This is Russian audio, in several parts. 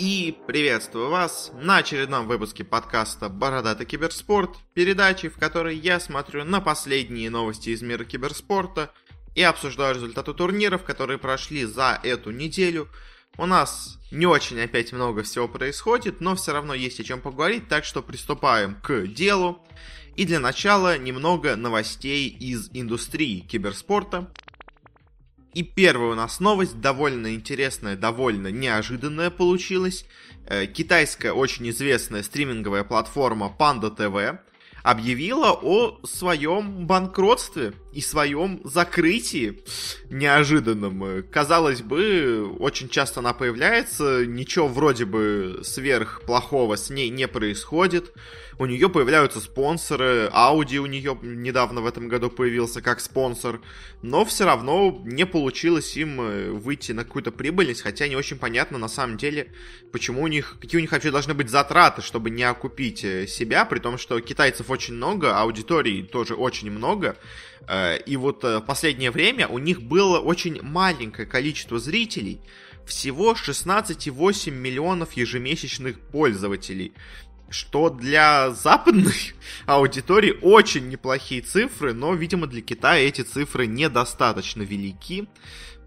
И приветствую вас на очередном выпуске подкаста «Бородатый киберспорт», передачи, в которой я смотрю на последние новости из мира киберспорта и обсуждаю результаты турниров, которые прошли за эту неделю. У нас не очень опять много всего происходит, но все равно есть о чем поговорить, так что приступаем к делу. И для начала немного новостей из индустрии киберспорта. И первая у нас новость, довольно интересная, довольно неожиданная получилась. Э, китайская очень известная стриминговая платформа Panda TV объявила о своем банкротстве и своем закрытии неожиданном. Казалось бы, очень часто она появляется, ничего вроде бы сверхплохого с ней не происходит. У нее появляются спонсоры, Audi у нее недавно в этом году появился как спонсор, но все равно не получилось им э, выйти на какую-то прибыльность, хотя не очень понятно на самом деле, почему у них, какие у них вообще должны быть затраты, чтобы не окупить э, себя, при том, что китайцев очень много, аудитории тоже очень много, э, и вот в последнее время у них было очень маленькое количество зрителей, всего 16,8 миллионов ежемесячных пользователей что для западной аудитории очень неплохие цифры, но, видимо, для Китая эти цифры недостаточно велики.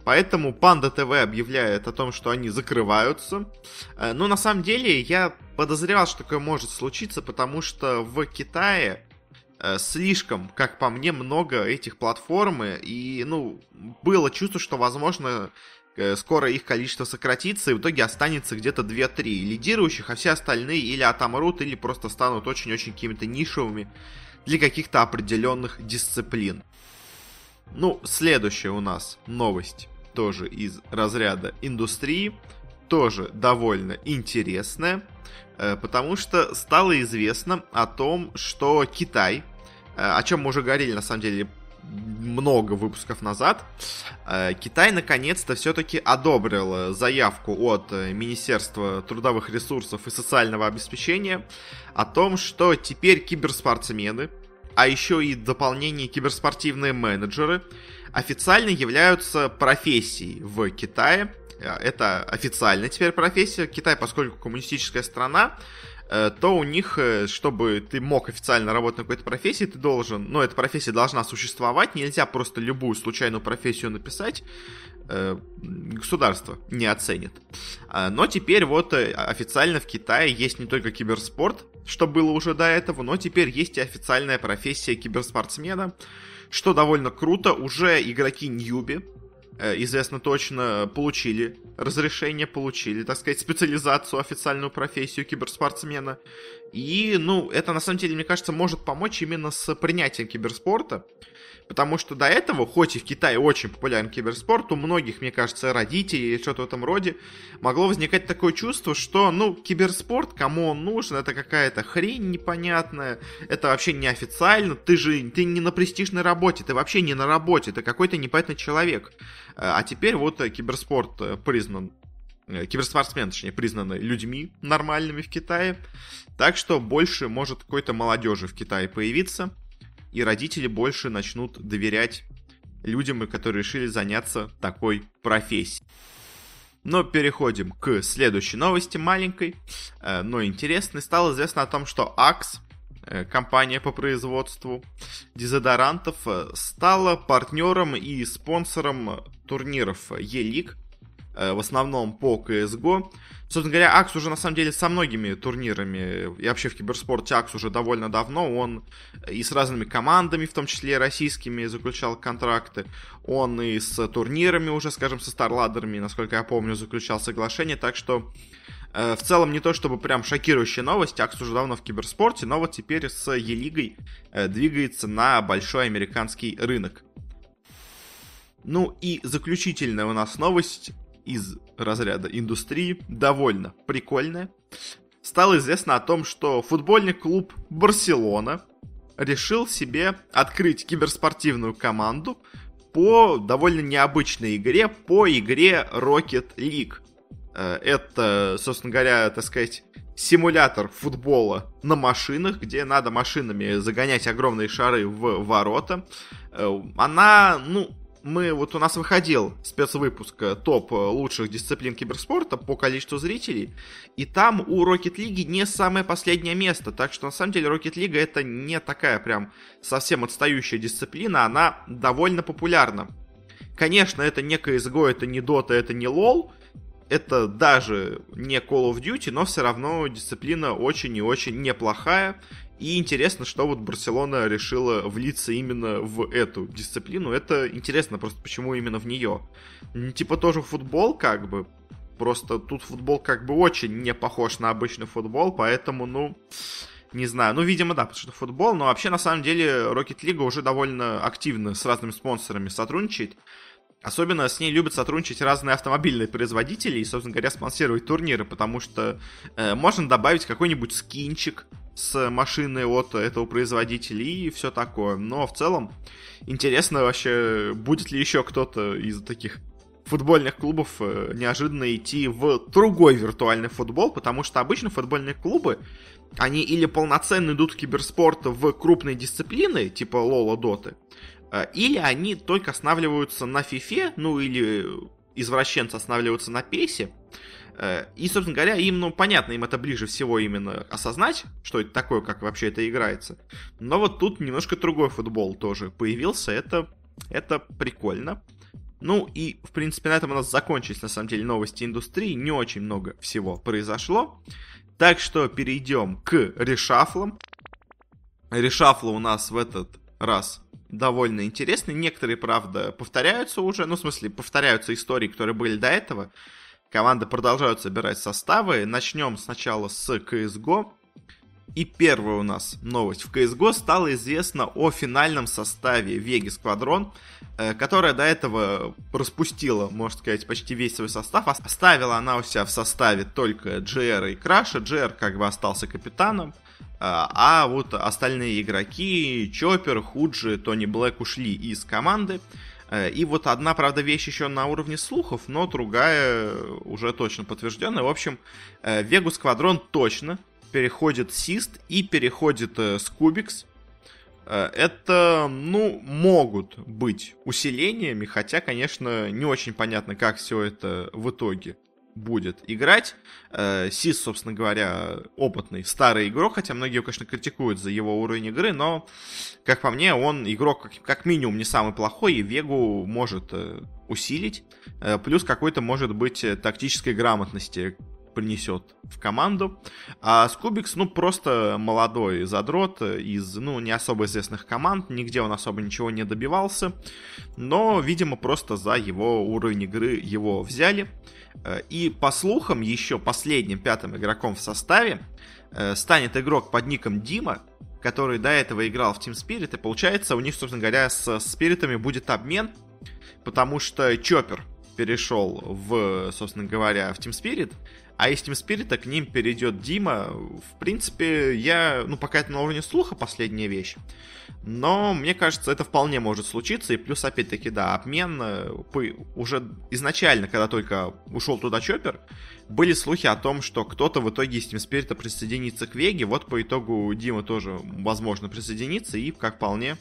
Поэтому Panda TV объявляет о том, что они закрываются. Э, но на самом деле я подозревал, что такое может случиться, потому что в Китае э, слишком, как по мне, много этих платформ, и, ну, было чувство, что, возможно, Э, скоро их количество сократится, и в итоге останется где-то 2-3 лидирующих, а все остальные или отомрут, или просто станут очень-очень какими-то нишевыми для каких-то определенных дисциплин. Ну, следующая у нас новость тоже из разряда индустрии, тоже довольно интересная, э, потому что стало известно о том, что Китай, э, о чем мы уже говорили на самом деле много выпусков назад, э, Китай наконец-то все-таки одобрил заявку от э, Министерства трудовых ресурсов и социального обеспечения о том, что теперь киберспортсмены, а еще и дополнение киберспортивные менеджеры официально являются профессией в Китае. Э, это официальная теперь профессия. Китай, поскольку коммунистическая страна, Э, то у них, э, чтобы ты мог официально работать на какой-то профессии, ты должен, ну, эта профессия должна существовать, нельзя просто любую случайную профессию написать, э, государство не оценит. А, но теперь вот официально в Китае есть не только киберспорт, что было уже до этого, но теперь есть и официальная профессия киберспортсмена, что довольно круто. Уже игроки Ньюби, Э, известно точно, получили разрешение, получили, так сказать, специализацию, официальную профессию киберспортсмена. И, ну, это на самом деле, мне кажется, может помочь именно с принятием киберспорта. Потому что до этого, хоть и в Китае очень популярен киберспорт, у многих, мне кажется, родителей или что-то в этом роде, могло возникать такое чувство, что, ну, киберспорт, кому он нужен, это какая-то хрень непонятная, это вообще неофициально, ты же, ты не на престижной работе, ты вообще не на работе, ты какой-то непонятный человек. А теперь вот киберспорт э, признан Э, киберспортсмены, точнее, признаны людьми нормальными в Китае. Так что больше может какой-то молодежи в Китае появиться, и родители больше начнут доверять людям, которые решили заняться такой профессией. Но переходим к следующей новости, маленькой, э, но интересной. Стало известно о том, что Axe, э, компания по производству дезодорантов, стала партнером и спонсором турниров E-League, Э, в основном по CSGO. Собственно говоря, Акс уже на самом деле со многими турнирами, и вообще в киберспорте Акс уже довольно давно, он и с разными командами, в том числе российскими, заключал контракты, он и с турнирами уже, скажем, со Старладерами, насколько я помню, заключал соглашение, так что э, в целом не то чтобы прям шокирующая новость, Акс уже давно в киберспорте, но вот теперь с Е-лигой э, двигается на большой американский рынок. Ну и заключительная у нас новость из разряда индустрии, довольно прикольная. Стало известно о том, что футбольный клуб Барселона решил себе открыть киберспортивную команду по довольно необычной игре, по игре Rocket League. Э, это, собственно говоря, так сказать, симулятор футбола на машинах, где надо машинами загонять огромные шары в ворота. Э, она, ну, мы, вот у нас выходил спецвыпуск э, топ лучших дисциплин киберспорта по количеству зрителей, и там у Rocket League не самое последнее место, так что на самом деле Rocket League это не такая прям совсем отстающая дисциплина, она довольно популярна. Конечно, это не CSGO, это не Dota, это не LoL, это даже не Call of Duty, но все равно дисциплина очень и очень неплохая. И интересно, что вот Барселона решила влиться именно в эту дисциплину. Это интересно просто, почему именно в нее. Типа тоже футбол, как бы. Просто тут футбол как бы очень не похож на обычный футбол, поэтому, ну, не знаю. Ну, видимо, да, потому что футбол. Но вообще, на самом деле, Rocket League уже довольно активно с разными спонсорами сотрудничает. Особенно с ней любят сотрудничать разные автомобильные производители и, собственно говоря, спонсировать турниры, потому что э, можно добавить какой-нибудь скинчик с машины от этого производителя и все такое. Но в целом интересно вообще, будет ли еще кто-то из таких футбольных клубов э, неожиданно идти в другой виртуальный футбол, потому что обычно футбольные клубы, они или полноценно идут в киберспорт в крупные дисциплины, типа Лола Доты, или они только останавливаются на фифе, ну или извращенцы останавливаются на песе. Э, и, собственно говоря, им, ну, понятно, им это ближе всего именно осознать, что это такое, как вообще это играется. Но вот тут немножко другой футбол тоже появился, это, это прикольно. Ну и, в принципе, на этом у нас закончились, на самом деле, новости индустрии. Не очень много всего произошло. Так что перейдем к решафлам. Решафлы у нас в этот раз довольно интересные. Некоторые, правда, повторяются уже. Ну, в смысле, повторяются истории, которые были до этого. Команды продолжают собирать составы. Начнем сначала с CSGO. И первая у нас новость. В CSGO стало известно о финальном составе Веги Сквадрон, э, которая до этого распустила, можно сказать, почти весь свой состав. Оставила она у себя в составе только GR и Краша. GR как бы остался капитаном. А, а вот остальные игроки, Чоппер, Худжи, Тони Блэк ушли из команды. Э, и вот одна, правда, вещь еще на уровне слухов, но другая уже точно подтвержденная. В общем, Вегус Квадрон точно переходит Сист и переходит. Э, это, ну, могут быть усилениями, хотя, конечно, не очень понятно, как все это в итоге будет играть. Э, Сис, собственно говоря, опытный старый игрок, хотя многие его, конечно, критикуют за его уровень игры, но, как по мне, он игрок как, минимум не самый плохой, и Вегу может э, усилить. Э, плюс какой-то, может быть, тактической грамотности принесет в команду. А Скубикс, ну, просто молодой задрот из, ну, не особо известных команд, нигде он особо ничего не добивался, но, видимо, просто за его уровень игры его взяли. Э, и по слухам, еще последним пятым игроком в составе э, станет игрок под ником Дима, который до этого играл в Team Spirit, и получается у них, собственно говоря, с спиритами будет обмен, потому что Чоппер перешел в, собственно говоря, в Team Spirit, а из Team Spirit к ним перейдет Дима. В принципе, я, ну, пока это на уровне слуха последняя вещь. Но мне кажется, это вполне может случиться. И плюс, опять-таки, да, обмен э, уже изначально, когда только ушел туда Чоппер, были слухи о том, что кто-то в итоге из Team Spirit присоединится к Веге. Вот по итогу Дима тоже, возможно, присоединится. И, как вполне,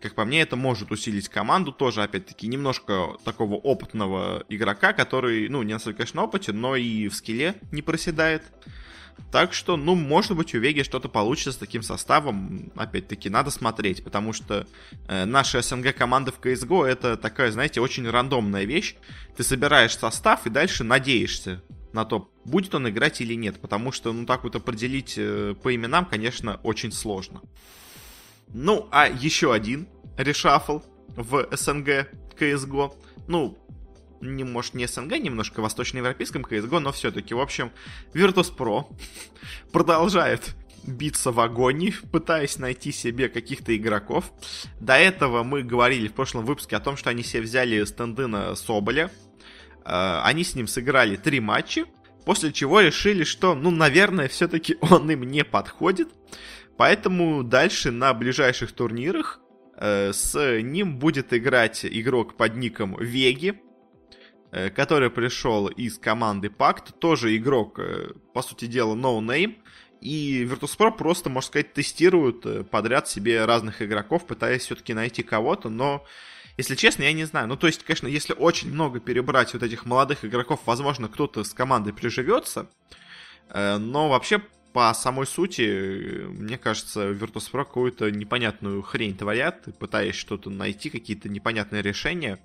как по мне, это может усилить команду. Тоже, опять-таки, немножко такого опытного игрока, который, ну, не настолько, конечно, опытен, но и в скилле не проседает. Так что, ну, может быть, у Веги что-то получится с таким составом. Опять-таки, надо смотреть, потому что э, наши СНГ команды в CSGO это такая, знаете, очень рандомная вещь. Ты собираешь состав и дальше надеешься на то, будет он играть или нет. Потому что, ну, так вот определить э, по именам, конечно, очень сложно. Ну, а еще один решафл в СНГ CSGO. Ну, не, может, не СНГ, немножко восточноевропейском CSGO, но все-таки, в общем, Virtus.pro продолжает биться в агонии, пытаясь найти себе каких-то игроков. До этого мы говорили в прошлом выпуске о том, что они себе взяли стенды на Соболя. Э, они с ним сыграли три матча, после чего решили, что, ну, наверное, все-таки он им не подходит. Поэтому дальше на ближайших турнирах э, с ним будет играть игрок под ником Веги, э, который пришел из команды Пакт, тоже игрок, э, по сути дела, no name. И Virtus.pro просто, можно сказать, тестируют подряд себе разных игроков, пытаясь все-таки найти кого-то, но если честно, я не знаю. Ну, то есть, конечно, если очень много перебрать вот этих молодых игроков, возможно, кто-то с командой приживется. Но вообще, по самой сути, мне кажется, Virtus.pro какую-то непонятную хрень творят, пытаясь что-то найти, какие-то непонятные решения.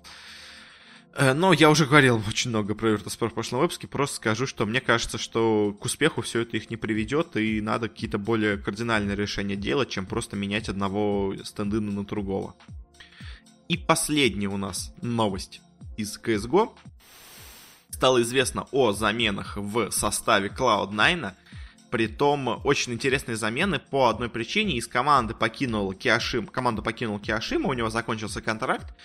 Э, но я уже говорил очень много про Virtus.pro в прошлом выпуске, просто скажу, что мне кажется, что к успеху все это их не приведет, и надо какие-то более кардинальные решения делать, чем просто менять одного стендына на другого. И последняя у нас новость из CSGO. Стало известно о заменах в составе Cloud9, Притом очень интересные замены по одной причине. Из команды покинул Киашим, команду покинул Киашима, у него закончился контракт.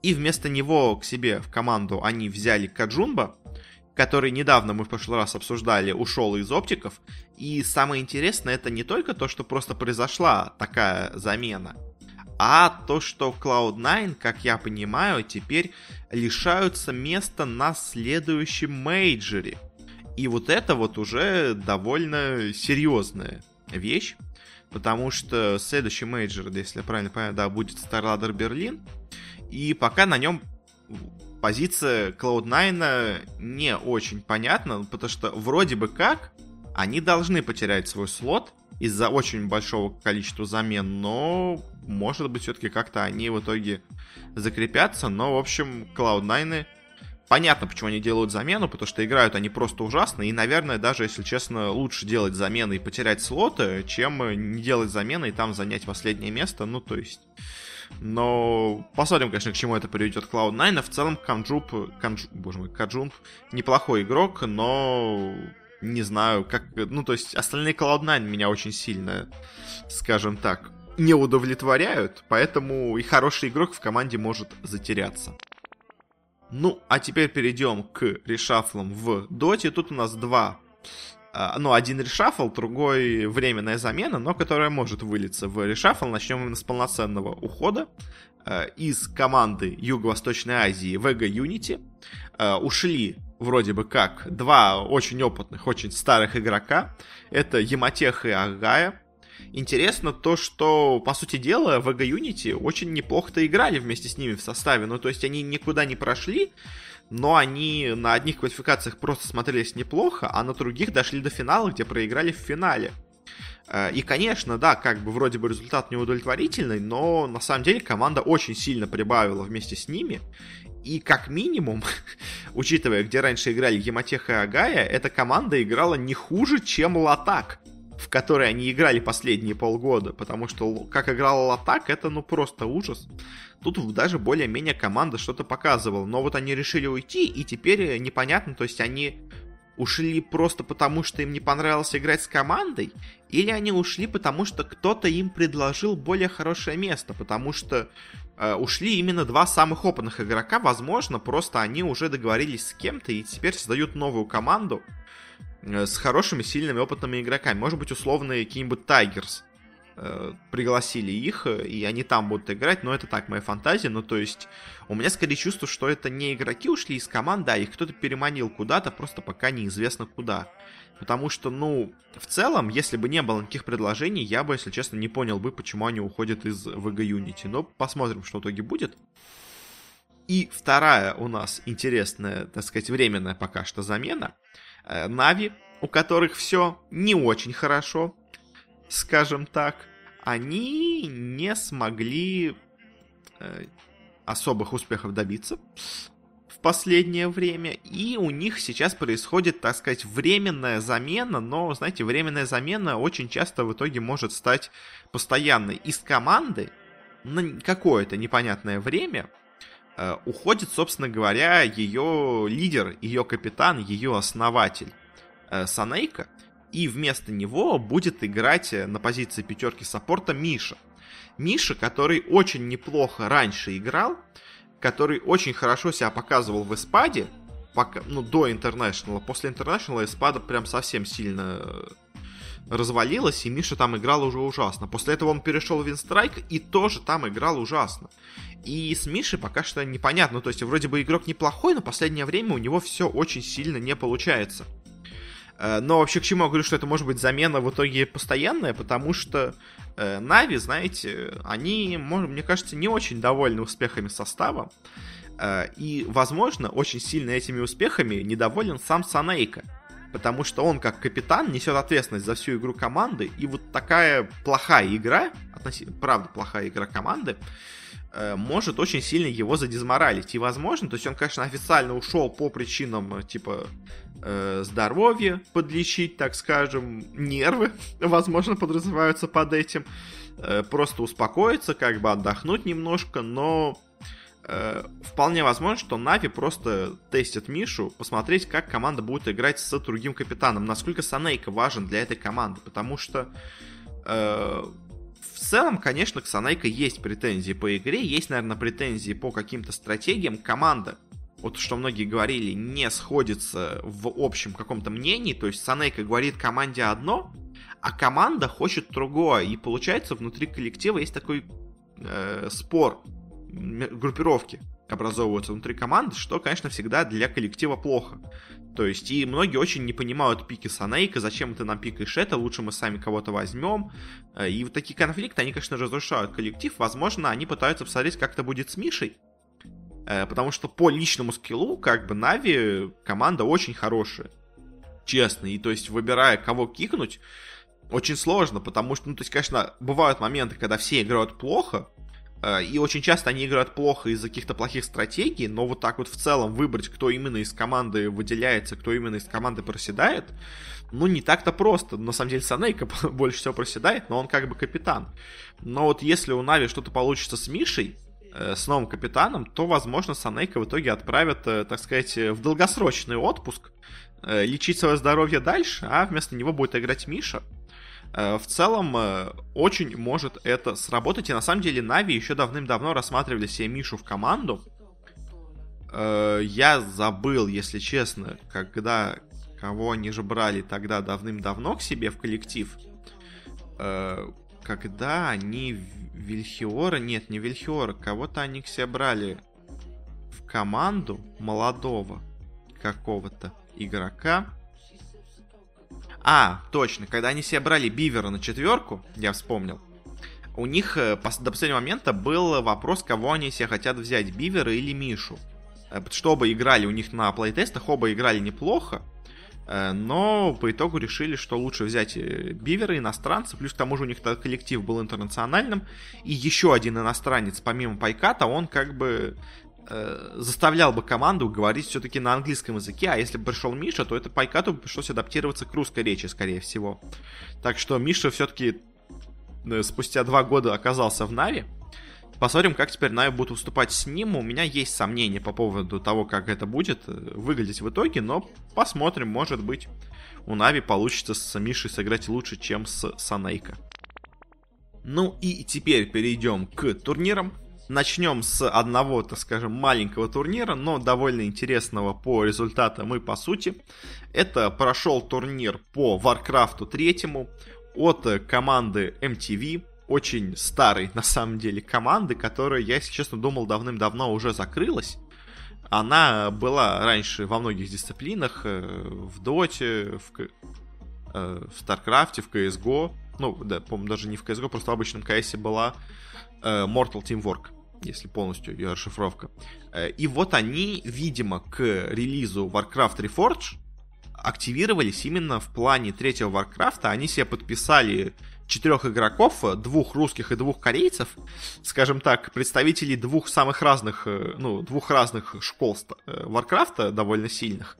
И вместо него к себе в команду они взяли Cajunb а, который недавно мы в прошлый раз обсуждали, ушел из OpTic ов. И самое интересное это не только то, что просто произошла такая замена, а то, что Cloud9, как я понимаю, теперь лишаются места на следующем мейджоре. И вот это вот уже довольно серьезная вещь, потому что следующий мейджор, если я правильно понимаю, да, будет StarLadder Берлин, и пока на нем позиция Cloud9 не очень понятна, потому что вроде бы как они должны потерять свой слот из-за очень большого количества замен, но может быть все-таки как-то они в итоге закрепятся, но в общем Cloud9 Понятно, почему они делают замену, потому что играют они просто ужасно, и, наверное, даже, если честно, лучше делать замены и потерять слоты, чем не делать замены и там занять последнее место, ну, то есть... Но посмотрим, конечно, к чему это приведет Cloud9. В целом, Канджуп, Канджу, боже мой, Каджунп неплохой игрок, но не знаю, как... Ну, то есть, остальные Cloud9 меня очень сильно, скажем так, не удовлетворяют, поэтому и хороший игрок в команде может затеряться. Ну, а теперь перейдем к reshuffle ам в Доте. Тут у нас два а, ну, один reshuffle, другой временная замена, но которая может вылиться в reshuffle. Начнем именно с полноценного ухода. А, из команды Юго-Восточной Азии Vega Unity а, ушли вроде бы как два очень опытных, очень старых игрока. Это Яматех и Агая. Интересно то, что, по сути дела, VG Unity очень неплохо-то играли вместе с ними в составе. Ну, то есть они никуда не прошли, но они на одних квалификациях просто смотрелись неплохо, а на других дошли до финала, где проиграли в финале. Э, и, конечно, да, как бы вроде бы результат неудовлетворительный, но на самом деле команда очень сильно прибавила вместе с ними. И как минимум, учитывая, где раньше играли Гемотех и Агая, эта команда играла не хуже, чем Латак в которой они играли последние полгода, потому что как играла Латак, это ну просто ужас. Тут даже более-менее команда что-то показывала, но вот они решили уйти, и теперь непонятно, то есть они ушли просто потому, что им не понравилось играть с командой, или они ушли потому, что кто-то им предложил более хорошее место, потому что э, ушли именно два самых опытных игрока, возможно, просто они уже договорились с кем-то и теперь создают новую команду, Э, с хорошими, сильными, опытными игроками. Может быть, условные какие-нибудь Тайгерс э, пригласили их, э, и они там будут играть, но это так, моя фантазия. Ну, то есть, у меня скорее чувство, что это не игроки ушли из команды, а их кто-то переманил куда-то, просто пока неизвестно куда. Потому что, ну, в целом, если бы не было никаких предложений, я бы, если честно, не понял бы, почему они уходят из VG Unity. Но посмотрим, что в итоге будет. И вторая у нас интересная, так сказать, временная пока что замена — Э, Нави, у которых все не очень хорошо, скажем так, они не смогли э, особых успехов добиться в последнее время, и у них сейчас происходит, так сказать, временная замена, но, знаете, временная замена очень часто в итоге может стать постоянной. Из команды на какое-то непонятное время Э, уходит, собственно говоря, ее лидер, ее капитан, ее основатель э, Санейка, и вместо него будет играть э, на позиции пятерки саппорта Миша. Миша, который очень неплохо раньше играл, который очень хорошо себя показывал в Espad е, пока, ну, до Интернешнала. После Интернешнала Espada прям совсем сильно развалилась, и Миша там играл уже ужасно. После этого он перешел в Winstrike и тоже там играл ужасно. И с Мишей пока что непонятно. То есть, вроде бы игрок неплохой, но последнее время у него все очень сильно не получается. Э, но вообще к чему я говорю, что это может быть замена в итоге постоянная, потому что Нави, знаете, они, мне кажется, не очень довольны успехами состава. И, возможно, очень сильно этими успехами недоволен сам Санейка потому что он как капитан несет ответственность за всю игру команды, и вот такая плохая игра, относительно, правда, плохая игра команды, э, может очень сильно его задизморалить. И возможно, то есть он, конечно, официально ушел по причинам, типа, э, здоровья, подлечить, так скажем, нервы, возможно, подразумеваются под этим, э, просто успокоиться, как бы отдохнуть немножко, но вполне возможно, что Нави просто тестит Мишу, посмотреть, как команда будет играть с другим капитаном, насколько Санейка важен для этой команды, потому что э, в целом, конечно, к Санейка есть претензии по игре, есть, наверное, претензии по каким-то стратегиям. Команда, вот что многие говорили, не сходится в общем каком-то мнении, то есть Санейка говорит команде одно, а команда хочет другое, и получается внутри коллектива есть такой э, спор группировки образовываются внутри команды, что, конечно, всегда для коллектива плохо. То есть, и многие очень не понимают пики Санейка, зачем ты нам пикаешь это, лучше мы сами кого-то возьмем. Э, и вот такие конфликты, они, конечно, разрушают коллектив. Возможно, они пытаются посмотреть, как это будет с Мишей. Э, потому что по личному скиллу, как бы, Нави команда очень хорошая. Честно. И то есть, выбирая, кого кикнуть, очень сложно, потому что, ну, то есть, конечно, бывают моменты, когда все играют плохо, и очень часто они играют плохо из-за каких-то плохих стратегий, но вот так вот в целом выбрать, кто именно из команды выделяется, кто именно из команды проседает, ну, не так-то просто. На самом деле, Санейка больше всего проседает, но он как бы капитан. Но вот если у Нави что-то получится с Мишей, э, с новым капитаном, то, возможно, Санейка в итоге отправят, э, так сказать, в долгосрочный отпуск, лечить свое здоровье дальше, а вместо него будет играть Миша. Э, в целом э, очень может это сработать. И на самом деле Нави еще давным-давно рассматривали себе Мишу в команду. Э, я забыл, если честно, когда кого они же брали тогда давным-давно к себе в коллектив. Когда они Вильхиора, нет, не Вильхиора, кого-то они к себе брали в команду молодого какого-то игрока. А, точно, когда они себе брали Бивера на четверку, я вспомнил, у них э, до последнего момента был вопрос, кого они себе хотят взять, Бивера или Мишу. Э, чтобы играли у них на плейтестах, оба играли неплохо, э, но по итогу решили, что лучше взять Бивера, иностранца, плюс к тому же у них коллектив был интернациональным, и еще один иностранец, помимо Пайката, он как бы э, заставлял бы команду говорить все-таки на английском языке, а если бы пришел Миша, то это Пайкату пришлось адаптироваться к русской речи, скорее всего. Так что Миша все-таки э, спустя два года оказался в Нави. Посмотрим, как теперь Нави будут выступать с ним. У меня есть сомнения по поводу того, как это будет э, выглядеть в итоге, но посмотрим, может быть, у Нави получится с Мишей сыграть лучше, чем с Санейко. Ну и теперь перейдем к турнирам. Начнем с одного, так скажем, маленького турнира, но довольно интересного по результатам и по сути. Это прошел турнир по Warcraft 3 от команды MTV, очень старой, на самом деле, команды, которая, я, если честно, думал, давным-давно уже закрылась. Она была раньше во многих дисциплинах, э, в Доте, в, э, в StarCraft е, в CSGO. Ну, да, по-моему, даже не в CSGO, просто в обычном CS была э, mortal Teamwork если полностью ее расшифровка. Э, и вот они, видимо, к релизу Warcraft Reforged активировались именно в плане третьего Warcraft. Они себе подписали четырех игроков, двух русских и двух корейцев, скажем так, представителей двух самых разных, э, ну, двух разных школ Warcraft довольно сильных.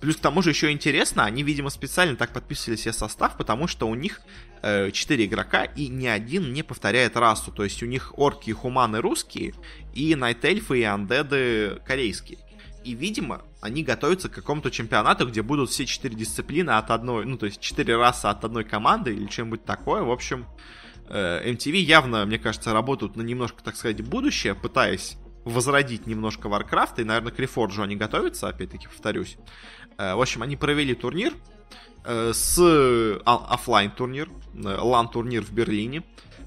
Плюс к тому же еще интересно, они, видимо, специально так подписывали себе состав, потому что у них э, 4 игрока и ни один не повторяет расу. То есть у них орки и хуманы русские, и найтельфы и андеды корейские. И, видимо, они готовятся к какому-то чемпионату, где будут все четыре дисциплины от одной, ну, то есть четыре расы от одной команды или чем-нибудь такое. В общем, э, MTW явно, мне кажется, работают на немножко, так сказать, будущее, пытаясь возродить немножко Warcraft, и, наверное, к Reforged они готовятся, опять-таки, повторюсь. Э, в общем, они провели турнир э, с а, офлайн турнир, LAN турнир в Берлине.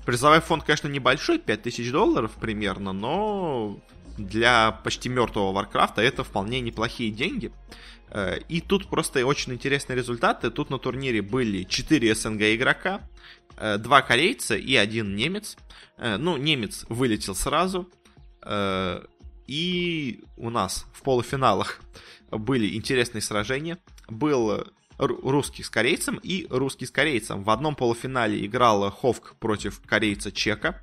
Призовой фонд, конечно, небольшой, 5000 долларов примерно, но для почти мертвого Warcraft а это вполне неплохие деньги. Э, и тут просто очень интересные результаты. Тут на турнире были 4 СНГ игрока, 2 корейца и один немец. Ну, немец вылетел сразу. И у нас в полуфиналах были интересные сражения. Был русский с корейцем и русский с корейцем. В одном полуфинале играл Ховк против корейца Чека.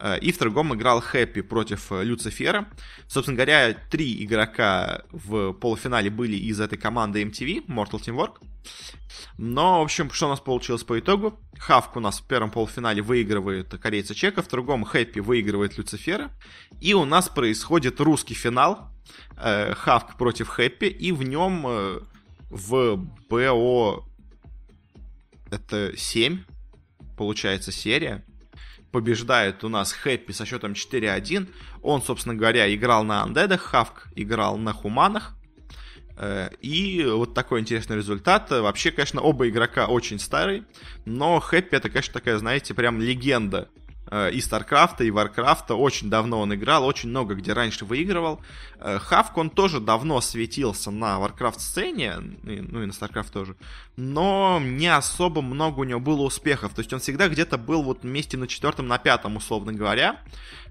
Э, и в другом играл Хэппи против э, Люцифера. Собственно говоря, три игрока в полуфинале были из этой команды MTV, Mortal Teamwork. Но, в общем, что у нас получилось по итогу? Хавк у нас в первом полуфинале выигрывает корейца Чека, в другом Хэппи выигрывает Люцифера. И у нас происходит русский финал. Э, Хавк против Хэппи, и в нем в БО это 7, получается, серия. Побеждает у нас Хэппи со счетом 4-1. Он, собственно говоря, играл на андедах, Хавк играл на хуманах. Э, и вот такой интересный результат. Вообще, конечно, оба игрока очень старые, но Happy это, конечно, такая, знаете, прям легенда и StarCraft а, и Warcraft а. Очень давно он играл, очень много где раньше выигрывал. Э, Хавк, он тоже давно светился на Warcraft сцене, ну и на StarCraft тоже, но не особо много у него было успехов. То есть он всегда где-то был вот вместе на четвертом, на пятом, условно говоря.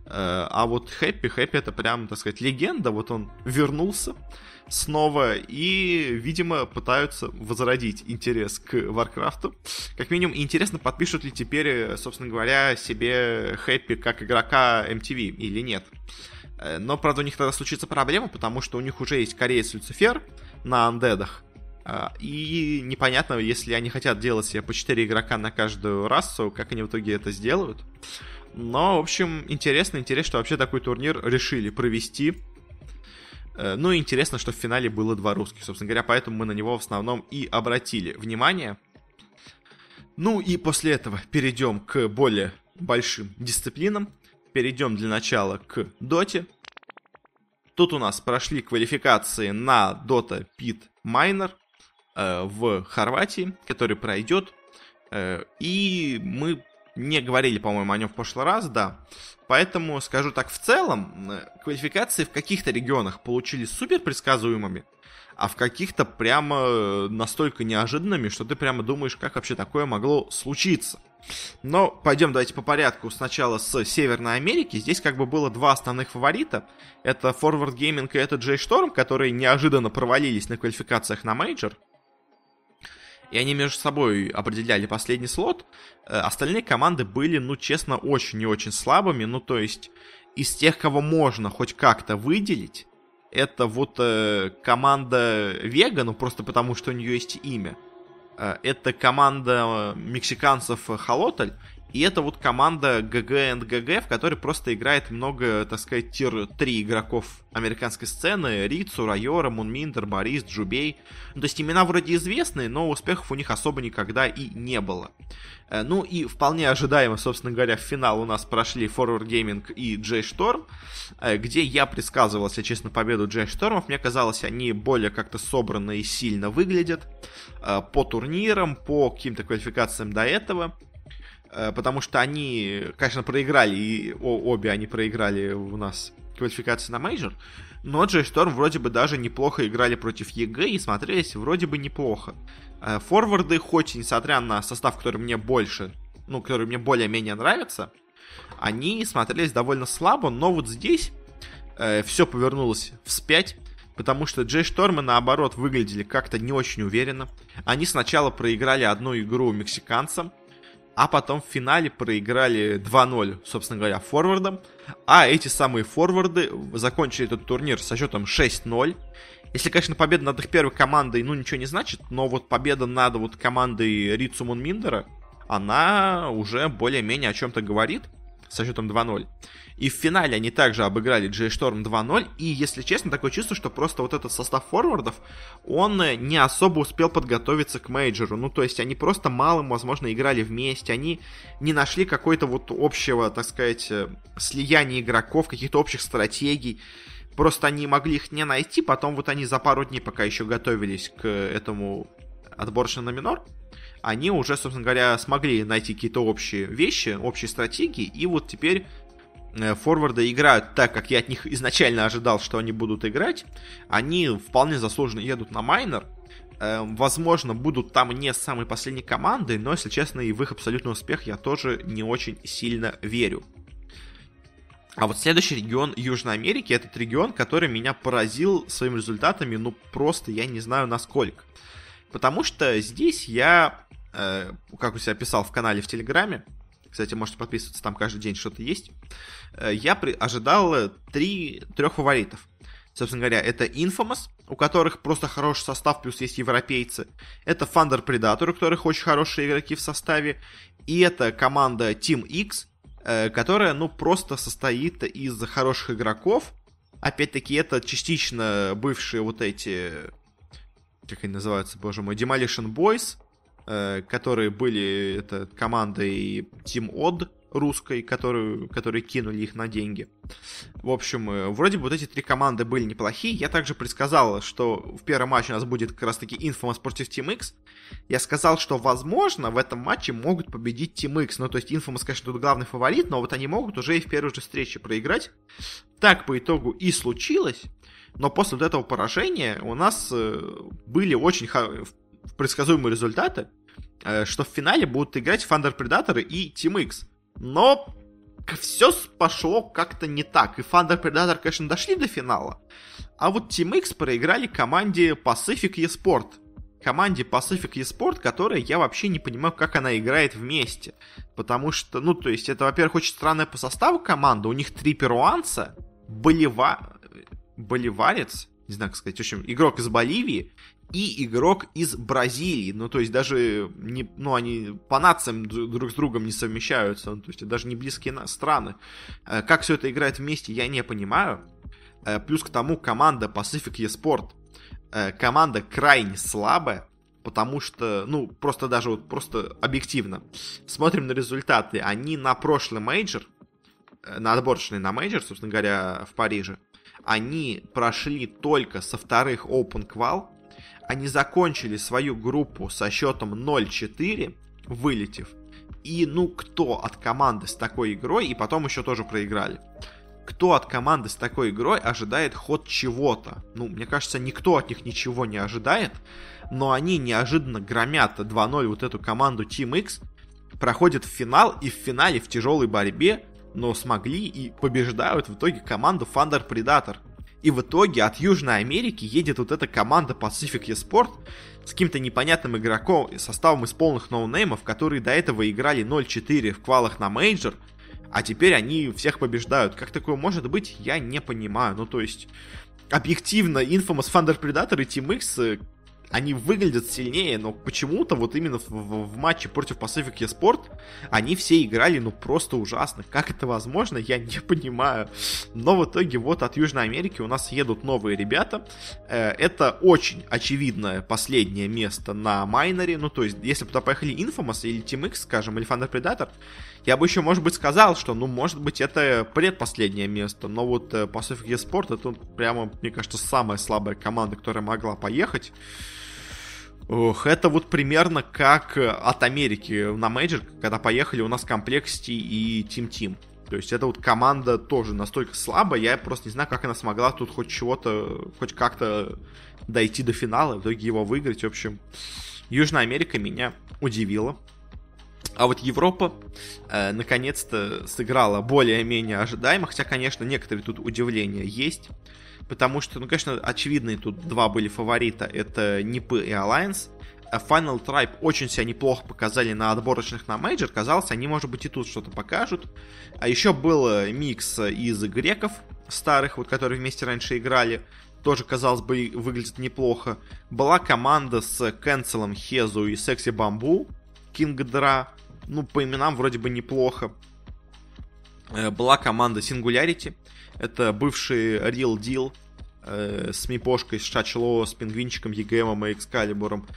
Э, а вот Хэппи, Хэппи это прям, так сказать, легенда. Вот он вернулся снова и, видимо, пытаются возродить интерес к Warcraft у. Как минимум, интересно, подпишут ли теперь, собственно говоря, себе Happy как игрока MTW или нет. Э, но, правда, у них тогда случится проблема, потому что у них уже есть кореец Люцифер на undead ах. Э, и непонятно, если они хотят делать себе по 4 игрока на каждую расу, как они в итоге это сделают. Но, в общем, интересно, интересно, что вообще такой турнир решили провести. Э, ну и интересно, что в финале было два русских, собственно говоря, поэтому мы на него в основном и обратили внимание. Ну и после этого перейдем к более большим дисциплинам. Перейдем для начала к доте. Тут у нас прошли квалификации на Dota Pit Minor в Хорватии, который пройдет. Э, и мы не говорили, по-моему, о нем в прошлый раз, да. Поэтому скажу так, в целом, квалификации в каких-то регионах получились супер предсказуемыми, а в каких-то прямо э, настолько неожиданными, что ты прямо думаешь, как вообще такое могло случиться. Но пойдем давайте по порядку. Сначала с Северной Америки. Здесь как бы было два основных фаворита. Это Forward Gaming и это J-Storm, которые неожиданно провалились на квалификациях на мейджор и они между собой определяли последний слот. Э, остальные команды были, ну, честно, очень и очень слабыми. Ну, то есть, из тех, кого можно хоть как-то выделить, это вот э, команда Vega, ну, просто потому, что у нее есть имя. Э, это команда э, мексиканцев Xolotl и это вот команда GG GG, в которой просто играет много, так сказать, tier-3 игроков американской сцены. Ritsu, Райора, MoonMeander, Boris, Jubei. Ну, то есть имена вроде известные, но успехов у них особо никогда и не было. Э, ну и вполне ожидаемо, собственно говоря, в финал у нас прошли Forward Gaming и J Storm, э, где я предсказывал, если честно, победу J Storm ов. Мне казалось, они более как-то собранно и сильно выглядят э, по турнирам, по каким-то квалификациям до этого. Э, потому что они, конечно, проиграли, и обе они проиграли у нас квалификации на мейджор, но J Storm вроде бы даже неплохо играли против EG и смотрелись вроде бы неплохо. Э, форварды, хоть несмотря на состав, который мне больше, ну, который мне более-менее нравится, они смотрелись довольно слабо, но вот здесь э, все повернулось вспять, потому что J Storm ы, наоборот, выглядели как-то не очень уверенно. Они сначала проиграли одну игру мексиканцам, а потом в финале проиграли 2-0, собственно говоря, форвардом. А эти самые форварды закончили этот турнир со счетом 6-0. Если, конечно, победа над их первой командой, ну, ничего не значит, но вот победа над вот командой Рицу Мунминдера, она уже более-менее о чем-то говорит со счетом 2-0. И в финале они также обыграли Джей Шторм 2-0. И, если честно, такое чувство, что просто вот этот состав форвардов, он э, не особо успел подготовиться к мейджору. Ну, то есть они просто малым, возможно, играли вместе. Они не нашли какой-то вот общего, так сказать, э, слияния игроков, каких-то общих стратегий. Просто они могли их не найти, потом вот они за пару дней, пока еще готовились к этому отборочному на минор, они уже, собственно говоря, смогли найти какие-то общие вещи, общие стратегии, и вот теперь э, форварды играют так, как я от них изначально ожидал, что они будут играть, они вполне заслуженно едут на майнер. Э, возможно, будут там не самой последней командой, но, если честно, и в их абсолютный успех я тоже не очень сильно верю. А вот следующий регион Южной Америки, этот регион, который меня поразил своими результатами, ну просто я не знаю насколько. Потому что здесь я, э, как у себя писал в канале в Телеграме, кстати, можете подписываться, там каждый день что-то есть, э, я при, ожидал три, трех фаворитов. Собственно говоря, это Infamous, у которых просто хороший состав, плюс есть европейцы. Это Thunder Predator, у которых очень хорошие игроки в составе. И это команда Team X, э, которая, ну, просто состоит из хороших игроков. Опять-таки, это частично бывшие вот эти как они называются, боже мой, Demolition Boys, э, которые были это, командой Team Odd русской, которую, которые кинули их на деньги. В общем, э, вроде бы вот эти три команды были неплохие. Я также предсказал, что в первом матче у нас будет как раз-таки Infamous против Team X. Я сказал, что, возможно, в этом матче могут победить Team X. Ну, то есть Infamous, конечно, тут главный фаворит, но вот они могут уже и в первой же встрече проиграть. Так по итогу и случилось. Но после вот этого поражения у нас э, были очень предсказуемые результаты, э, что в финале будут играть Thunder Predator и Team X. Но все пошло как-то не так. И Thunder Predator, конечно, дошли до финала. А вот Team X проиграли команде Pacific eSport. Команде Pacific eSport, которая я вообще не понимаю, как она играет вместе. Потому что, ну, то есть, это, во-первых, очень странная по составу команда. У них три перуанца, Болива боливарец, не знаю, как сказать, в общем, игрок из Боливии и игрок из Бразилии. Ну, то есть даже не, ну, они по нациям друг с другом не совмещаются, ну, то есть даже не близкие страны. Э, как все это играет вместе, я не понимаю. Э, плюс к тому команда Pacific eSport, э, команда крайне слабая, потому что, ну, просто даже вот просто объективно. Смотрим на результаты. Они на прошлый мейджор, на отборочный на мейджор, собственно говоря, в Париже, они прошли только со вторых Open Qual, они закончили свою группу со счетом 0-4, вылетев. И ну кто от команды с такой игрой, и потом еще тоже проиграли. Кто от команды с такой игрой ожидает ход чего-то? Ну, мне кажется, никто от них ничего не ожидает, но они неожиданно громят 2-0 вот эту команду Team X, проходят в финал, и в финале в тяжелой борьбе но смогли и побеждают в итоге команду Thunder Predator. И в итоге от Южной Америки едет вот эта команда Pacific eSport с каким-то непонятным игроком и составом из полных ноунеймов, которые до этого играли 0-4 в квалах на мейджор, а теперь они всех побеждают. Как такое может быть, я не понимаю. Ну, то есть, объективно, Infamous Thunder Predator и Team X они выглядят сильнее, но почему-то вот именно в, в, в матче против Pacific eSport они все играли, ну, просто ужасно. Как это возможно, я не понимаю. Но в итоге вот от Южной Америки у нас едут новые ребята. Э, это очень очевидное последнее место на миноре. Ну, то есть, если бы туда поехали Infamous или Team X, скажем, или Thunder Predator, я бы еще, может быть, сказал, что, ну, может быть, это предпоследнее место. Но вот э, Pacific eSport это прямо, мне кажется, самая слабая команда, которая могла поехать. Ох, это вот примерно как э, от Америки на мейджор, когда поехали у нас Complexity и Team Team. То есть это вот команда тоже настолько слабая, я просто не знаю, как она смогла тут хоть чего-то, хоть как-то дойти до финала, в итоге его выиграть. В общем, Южная Америка меня удивила. А вот Европа э, наконец-то сыграла более-менее ожидаемо, хотя, конечно, некоторые тут удивления есть потому что, ну, конечно, очевидные тут два были фаворита, это Нипы и Alliance. А Final Tribe очень себя неплохо показали на отборочных на мейджор, казалось, они, может быть, и тут что-то покажут. А еще был э, микс из греков старых, вот которые вместе раньше играли, тоже, казалось бы, выглядит неплохо. Была команда с Кэнселом, Хезу и Секси Бамбу, Кинг Дра, ну, по именам вроде бы неплохо. Э, была команда Singularity, это бывший Real Deal э, с Мипошкой, с Шачло, с Пингвинчиком, ЕГМом и Экскалибуром.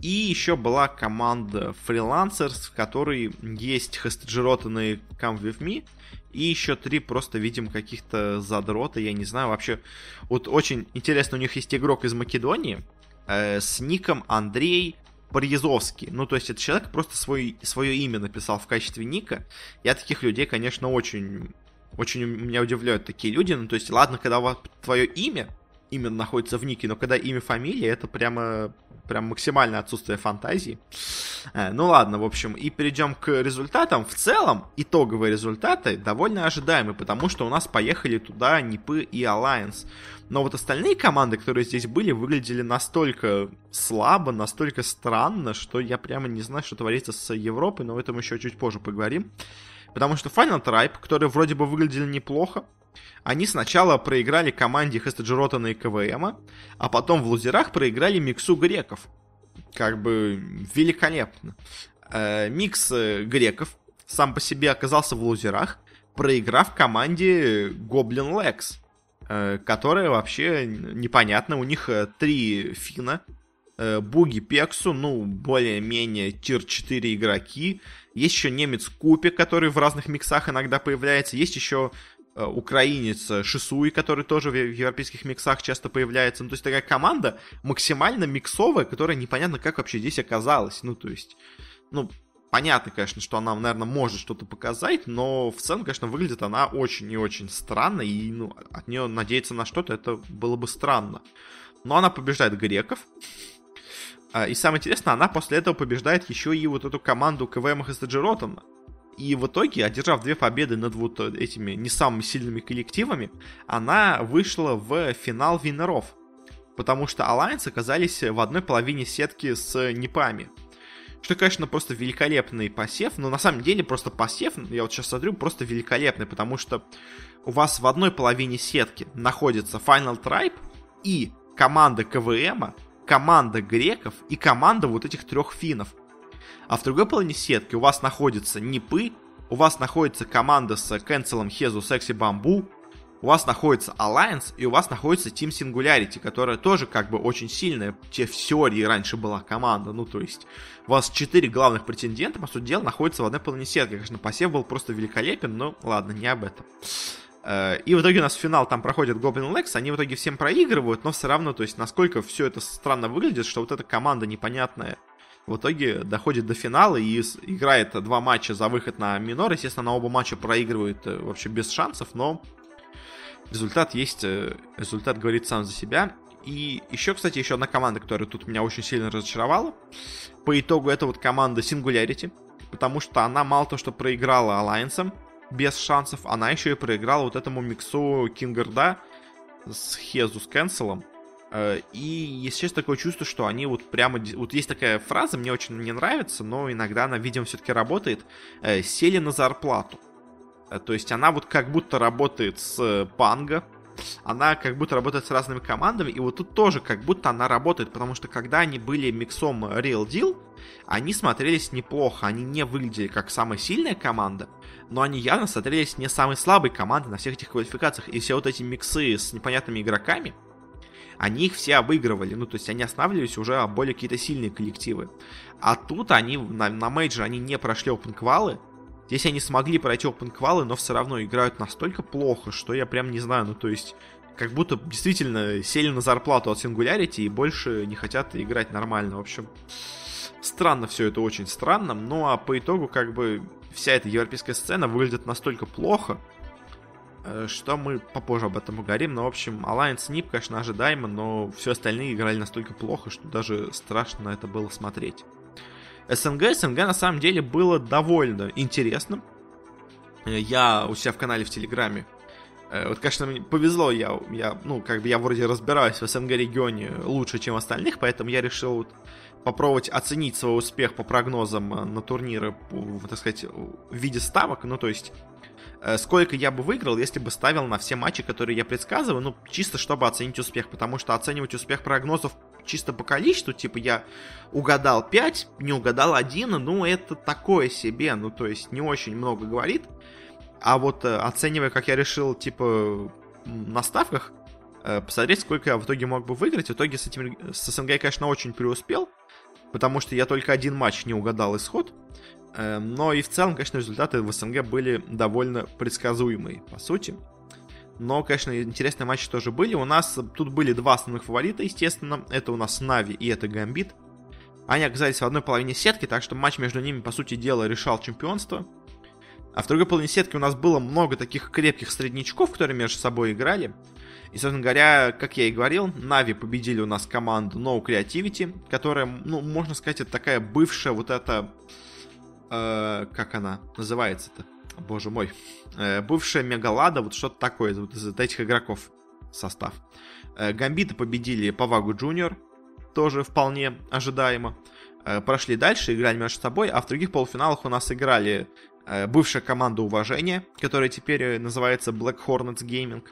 И еще была команда Freelancers, в которой есть хестеджиротанные Come With Me, и еще три просто видим каких-то задрота, я не знаю, вообще. Вот очень интересно, у них есть игрок из Македонии э, с ником Андрей Порезовский. Ну, то есть, это человек просто свой, свое имя написал в качестве ника. Я таких людей, конечно, очень Очень меня удивляют такие люди. Ну, то есть, ладно, когда у вас твое имя именно находится в нике, но когда имя, фамилия, это прямо прям максимальное отсутствие фантазии. Э, ну ладно, в общем, и перейдем к результатам. В целом, итоговые результаты довольно ожидаемы, потому что у нас поехали туда Нипы и Alliance. Но вот остальные команды, которые здесь были, выглядели настолько слабо, настолько странно, что я прямо не знаю, что творится с Европой, но об этом еще чуть позже поговорим. Потому что Final Tribe, которые вроде бы выглядели неплохо, они сначала проиграли команде Хестеджи Ротана и КВМ, а потом в лузерах проиграли миксу греков. Как бы великолепно. Э, микс э, греков сам по себе оказался в лузерах, проиграв команде Гоблин Лекс, э, которая вообще непонятно. У них три фина, Буги Пексу, ну, более-менее тир-4 игроки. Есть еще немец Купи, который в разных миксах иногда появляется. Есть еще украинец э, Шисуи, который тоже в европейских миксах часто появляется. Ну, то есть такая команда максимально миксовая, которая непонятно как вообще здесь оказалась. Ну, то есть, ну, понятно, конечно, что она, наверное, может что-то показать, но в целом, конечно, выглядит она очень и очень странно, и ну, от нее надеяться на что-то, это было бы странно. Но она побеждает греков. А, и самое интересное, она после этого побеждает еще и вот эту команду КВМ и Ротана. И в итоге, одержав две победы над вот этими не самыми сильными коллективами, она вышла в финал винеров. Потому что Alliance оказались в одной половине сетки с Непами. Что, конечно, просто великолепный посев, но на самом деле просто посев, я вот сейчас смотрю, просто великолепный, потому что у вас в одной половине сетки находится Final Tribe и команда КВМ, команда греков и команда вот этих трех финнов. А в другой половине сетки у вас находится Нипы, у вас находится команда с Кэнселом, Хезу, Секси Бамбу, у вас находится Alliance, и у вас находится Team Singularity, которая тоже как бы очень сильная, те в теории раньше была команда, ну то есть у вас четыре главных претендента, по сути дела, находятся в одной половине сетки. Конечно, посев был просто великолепен, но ладно, не об этом. Э, и в итоге у нас финал там проходит Goblin Lex, они в итоге всем проигрывают, но все равно, то есть насколько все это странно выглядит, что вот эта команда непонятная в итоге доходит до финала и играет два матча за выход на минор. Естественно, на оба матча проигрывает э, вообще без шансов, но результат есть, э, результат говорит сам за себя. И еще, кстати, еще одна команда, которая тут меня очень сильно разочаровала. По итогу это вот команда Singularity, потому что она мало то, что проиграла Alliance без шансов, она еще и проиграла вот этому миксу Кингарда с Хезу с Кэнселом. Э, и, честно, такое чувство, что они вот прямо... Вот есть такая фраза, мне очень не нравится, но иногда она, видимо, все-таки работает. Э, Сели на зарплату. Э, то есть она вот как будто работает с Панго, она как будто работает с разными командами, и вот тут тоже как будто она работает, потому что когда они были миксом Real Deal, они смотрелись неплохо, они не выглядели как самая сильная команда, но они явно смотрелись не самой слабой командой на всех этих квалификациях, и все вот эти миксы с непонятными игроками, они их все обыгрывали, ну, то есть они останавливались уже более какие-то сильные коллективы. А тут они на, на мейджор они не прошли опенквалы, Здесь они смогли пройти опенквалы, но все равно играют настолько плохо, что я прям не знаю, ну, то есть как будто действительно сели на зарплату от Singularity и больше не хотят играть нормально. В общем, странно все это, очень странно. Ну а по итогу, как бы, вся эта европейская сцена выглядит настолько плохо, что мы попозже об этом поговорим. Но, в общем, Alliance NIP, конечно, ожидаемо, но все остальные играли настолько плохо, что даже страшно это было смотреть. СНГ, СНГ на самом деле было довольно интересным. Э, я у себя в канале в Телеграме э, вот, конечно, мне повезло, я, я, ну, как бы я вроде разбираюсь в СНГ регионе лучше, чем остальных, поэтому я решил вот попробовать оценить свой успех по прогнозам на турниры, так сказать, в виде ставок, ну, то есть Э, сколько я бы выиграл, если бы ставил на все матчи, которые я предсказываю, ну, чисто чтобы оценить успех, потому что оценивать успех прогнозов чисто по количеству, типа я угадал 5, не угадал 1, ну, это такое себе, ну, то есть не очень много говорит. А вот э, оценивая, как я решил, типа, на ставках, э, посмотреть, сколько я в итоге мог бы выиграть. В итоге с этим с СНГ, конечно, очень преуспел, потому что я только один матч не угадал исход. Эм, но и в целом, конечно, результаты в СНГ были довольно предсказуемые, по сути. Но, конечно, интересные матчи тоже были. У нас тут были два основных фаворита, естественно. Это у нас Нави и это Гамбит. Они оказались в одной половине сетки, так что матч между ними, по сути дела, решал чемпионство. А в другой половине сетки у нас было много таких крепких среднячков, которые между собой играли. И, собственно говоря, как я и говорил, Нави победили у нас команду No Creativity, которая, ну, можно сказать, это такая бывшая вот эта... Э, как она называется-то? Боже мой. Э, бывшая Мегалада, вот что-то такое вот из этих игроков состав. Э, Гамбиты победили Павагу Джуниор, тоже вполне ожидаемо. Прошли дальше, играли между собой, а в других полуфиналах у нас играли бывшая команда уважения, которая теперь называется Black Hornets Gaming,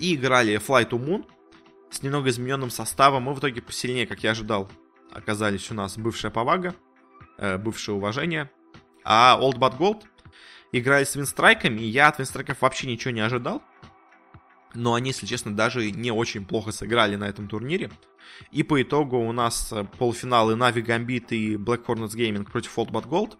и играли Fly to Moon с немного измененным составом, и в итоге посильнее, как я ожидал, оказались у нас бывшая Повага, э, бывшее уважение, а Old But Gold играли с Винстрайками, и я от Винстрайков вообще ничего не ожидал. Но они, если честно, даже не очень плохо сыграли на этом турнире. И по итогу у нас э, полуфиналы Navi Gambit и Black Hornets Gaming против Old But Gold.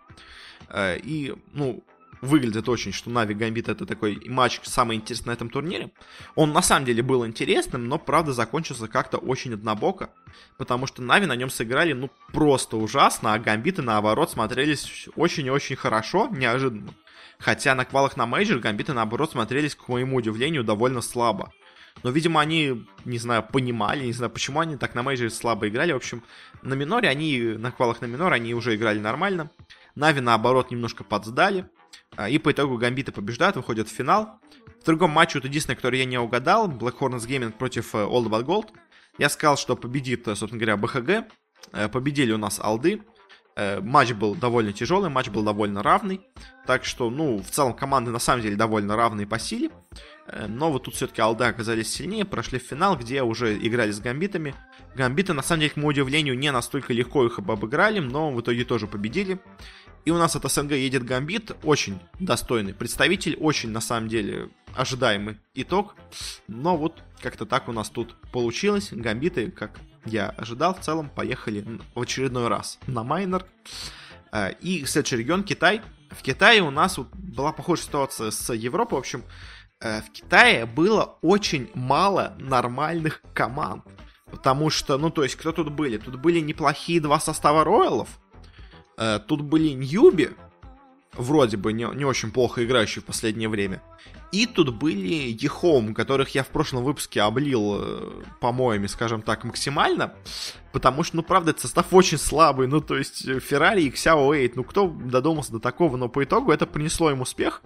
Э, и, ну, выглядит очень, что Нави Гамбит это такой матч самый интересный на этом турнире. Он на самом деле был интересным, но правда закончился как-то очень однобоко, потому что Нави на нем сыграли ну просто ужасно, а Гамбиты наоборот смотрелись очень-очень хорошо, неожиданно. Хотя на квалах на мейджор Гамбиты наоборот смотрелись, к моему удивлению, довольно слабо. Но, видимо, они, не знаю, понимали, не знаю, почему они так на мейджоре слабо играли. В общем, на миноре они, на квалах на миноре они уже играли нормально. Нави, наоборот, немножко подсдали. А, и по итогу Гамбиты побеждают, выходят в финал. В другом матче, вот единственное, который я не угадал, Black Hornets Gaming против э, Old But Gold. Я сказал, что победит, э, собственно говоря, БХГ. Э, победили у нас Алды. Матч был довольно тяжелый, матч был довольно равный. Так что, ну, в целом команды на самом деле довольно равные по силе. Но вот тут все-таки Алды оказались сильнее, прошли в финал, где уже играли с гамбитами. Гамбиты, на самом деле, к моему удивлению, не настолько легко их обыграли, но в итоге тоже победили. И у нас от СНГ едет Гамбит, очень достойный представитель, очень, на самом деле, ожидаемый итог. Но вот как-то так у нас тут получилось. Гамбиты, как я ожидал, в целом поехали в очередной раз на майнер. Э, и следующий регион Китай. В Китае у нас была похожая ситуация с Европой. В общем, э, в Китае было очень мало нормальных команд. Потому что, ну, то есть, кто тут были? Тут были неплохие два состава роялов, Э, тут были Ньюби, вроде бы не, не очень плохо играющие в последнее время. И тут были Ехом, которых я в прошлом выпуске облил э, помоями, скажем так, максимально. Потому что, ну, правда, этот состав очень слабый. Ну, то есть, Феррари и Xiao 8, ну, кто додумался до такого? Но по итогу это принесло им успех.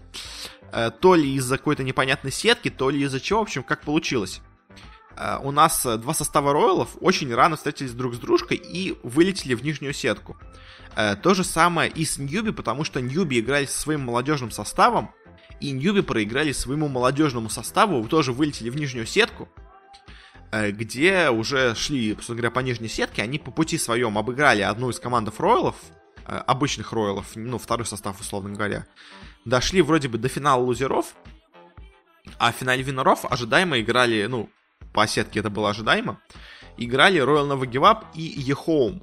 Э, то ли из-за какой-то непонятной сетки, то ли из-за чего. В общем, как получилось. У нас два состава роялов очень рано встретились друг с дружкой и вылетели в нижнюю сетку. Э, то же самое и с Ньюби, потому что Ньюби играли со своим молодежным составом, и Ньюби проиграли своему молодежному составу, тоже вылетели в нижнюю сетку, э, где уже шли, собственно говоря, по нижней сетке, они по пути своем обыграли одну из командов роялов, э, обычных роялов, ну, второй состав, условно говоря, дошли вроде бы до финала лузеров, а в финале виноров ожидаемо играли, ну, по сетке это было ожидаемо, играли Royal Nova Give Up и E-Home.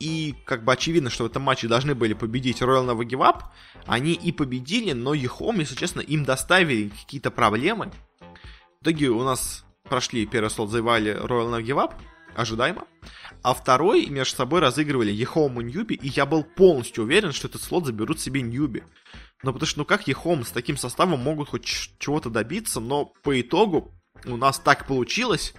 И как бы очевидно, что в этом матче должны были победить Royal Nova Give Up. Они и победили, но Ехом, если честно, им доставили какие-то проблемы. В итоге у нас прошли первый слот, завоевали Royal Nova Give Up, ожидаемо. А второй между собой разыгрывали Ехом и Ньюби, и я был полностью уверен, что этот слот заберут себе Ньюби. Но потому что, ну как Ехом с таким составом могут хоть чего-то добиться, но по итогу у нас так получилось,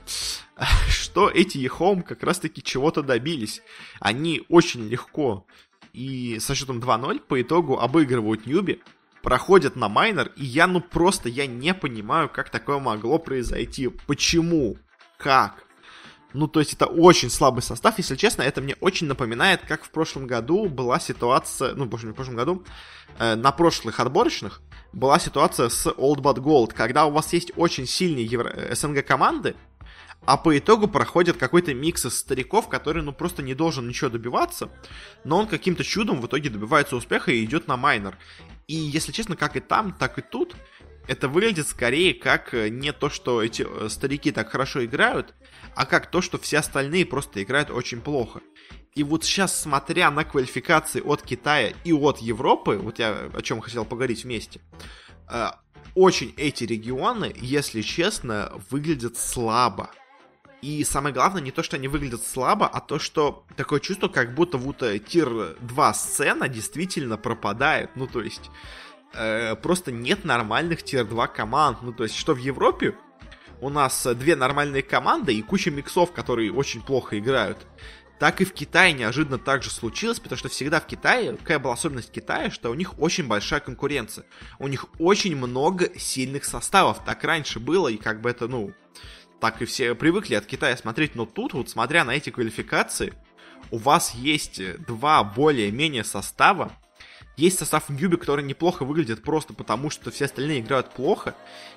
что эти Ехом как раз-таки чего-то добились. Они очень легко и со счетом 2-0 по итогу обыгрывают Ньюби, проходят на майнер, и я ну просто, я не понимаю, как такое могло произойти. Почему? Как? Ну, то есть это очень слабый состав. Если честно, это мне очень напоминает, как в прошлом году была ситуация, ну, в прошлом, в прошлом году, э, на прошлых отборочных была ситуация с Old But Gold, когда у вас есть очень сильные Евро... СНГ команды, а по итогу проходит какой-то микс из стариков, который, ну, просто не должен ничего добиваться, но он каким-то чудом в итоге добивается успеха и идет на майнер. И, если честно, как и там, так и тут, это выглядит скорее как э, не то, что эти э, старики так хорошо играют, а как то, что все остальные просто играют очень плохо. И вот сейчас, смотря на квалификации от Китая и от Европы, вот я о чем хотел поговорить вместе, э, очень эти регионы, если честно, выглядят слабо. И самое главное не то, что они выглядят слабо, а то, что такое чувство, как будто вот тир 2 сцена действительно пропадает. Ну, то есть, э, просто нет нормальных тир-2 команд. Ну, то есть, что в Европе у нас две нормальные команды и куча миксов, которые очень плохо играют. Так и в Китае неожиданно так же случилось, потому что всегда в Китае, какая была особенность Китая, что у них очень большая конкуренция. У них очень много сильных составов. Так раньше было, и как бы это, ну, так и все привыкли от Китая смотреть. Но тут, вот смотря на эти квалификации, у вас есть два более-менее состава, есть состав Newbee, который неплохо выглядит просто потому, что все остальные играют плохо.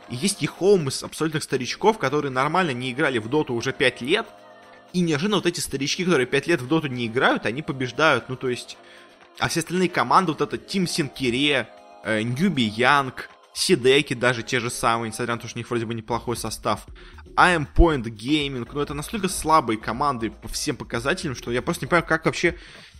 И есть EHOME из абсолютных старичков, которые нормально не играли в доту уже 5 лет. И неожиданно вот эти старички, которые 5 лет в доту не играют, они побеждают. Ну, то есть... А все остальные команды, вот это Тим Синкере, э, Ньюби Янг, Сидеки даже те же самые, несмотря на то, что у них вроде бы неплохой состав. I'm Point Gaming, ну это настолько слабые команды по всем показателям, что я просто не понимаю, как вообще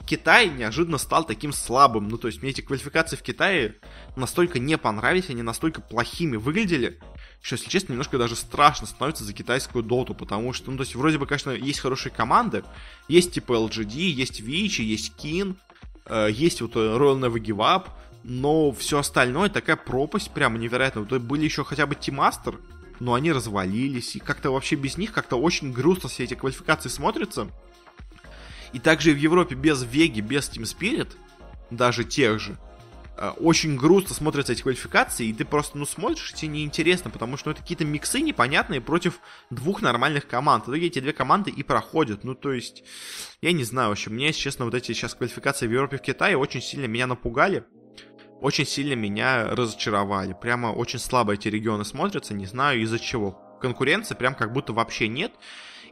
Китай неожиданно стал таким слабым. Ну, то есть мне эти квалификации в Китае настолько не понравились, они настолько плохими выглядели, что, если честно, немножко даже страшно становится за китайскую доту, потому что, ну, то есть, вроде бы, конечно, есть хорошие команды, есть типа LGD, есть Вичи, есть Кин, э, есть вот Royal Never Give Up, но все остальное такая пропасть прямо невероятная. Вот были еще хотя бы Тимастер, но они развалились, и как-то вообще без них как-то очень грустно все эти квалификации смотрятся. И также и в Европе без Веги, без Team Spirit, даже тех же, э, очень грустно смотрятся эти квалификации, и ты просто, ну, смотришь, и тебе неинтересно, потому что ну, это какие-то миксы непонятные против двух нормальных команд. Итоге эти две команды и проходят. Ну, то есть, я не знаю, в общем, мне, если честно, вот эти сейчас квалификации в Европе и в Китае очень сильно меня напугали, очень сильно меня разочаровали. Прямо очень слабо эти регионы смотрятся, не знаю из-за чего. Конкуренции прям как будто вообще нет.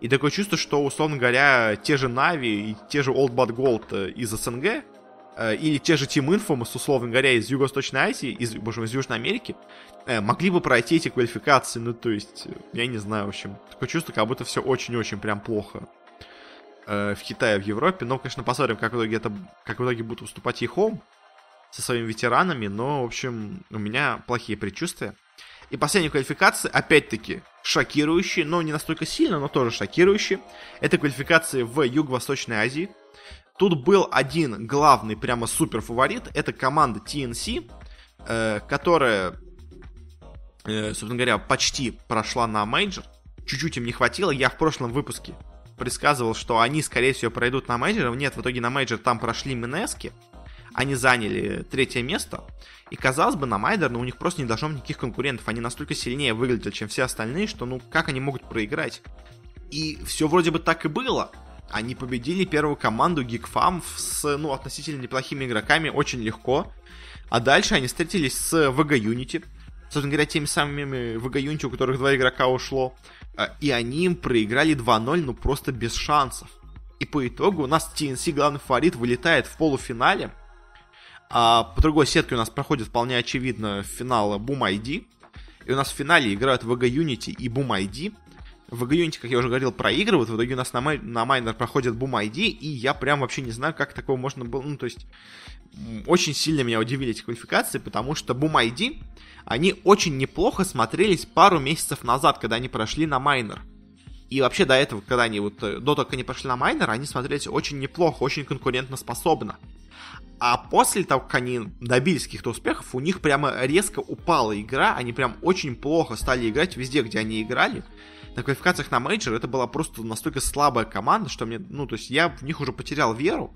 И такое чувство, что, условно говоря, те же Нави и те же Old Bad Gold э, из СНГ, э, или те же Team Infamous, условно говоря, из Юго-Восточной Азии, из, боже из Южной Америки, э, могли бы пройти эти квалификации. Ну, то есть, я не знаю, в общем, такое чувство, как будто все очень-очень прям плохо в Китае, в Европе. Но, конечно, посмотрим, как в итоге это, как в итоге будут выступать Ехом со своими ветеранами. Но, в общем, у меня плохие предчувствия. И последняя квалификация, опять-таки, шокирующие, но не настолько сильно, но тоже шокирующие. Это квалификации в Юго-Восточной Азии. Тут был один главный прямо супер фаворит. Это команда TNC, э, которая, э, собственно говоря, почти прошла на мейджор. Чуть-чуть им не хватило. Я в прошлом выпуске предсказывал, что они, скорее всего, пройдут на мейджор. Нет, в итоге на мейджор там прошли Mineski. Они заняли третье место. И казалось бы, на майнор, но у них просто не должно быть никаких конкурентов. Они настолько сильнее выглядят, чем все остальные, что ну как они могут проиграть? И все вроде бы так и было. Они победили первую команду GeekFam с, ну, относительно неплохими игроками очень легко. А дальше они встретились с VG Unity. Собственно говоря, теми самыми VG Unity, у которых два игрока ушло. А, и они им проиграли 2-0, ну просто без шансов. И по итогу у нас TNC, главный фаворит, вылетает в полуфинале а по другой сетке у нас проходит вполне очевидно финал Boom ID. И у нас в финале играют VG Unity и Boom ID. VG Unity, как я уже говорил, проигрывают. В итоге у нас на, май, на майнер проходит Boom ID. И я прям вообще не знаю, как такого можно было... Ну, то есть, очень сильно меня удивили эти квалификации, потому что Boom ID, они очень неплохо смотрелись пару месяцев назад, когда они прошли на майнор. И вообще до этого, когда они вот, до того, как они пошли на майнор, они смотрелись очень неплохо, очень конкурентоспособно. А после того, как они добились каких-то успехов, у них прямо резко упала игра, они прям очень плохо стали играть везде, где они играли. На квалификациях на мейджор это была просто настолько слабая команда, что мне, ну, то есть я в них уже потерял веру.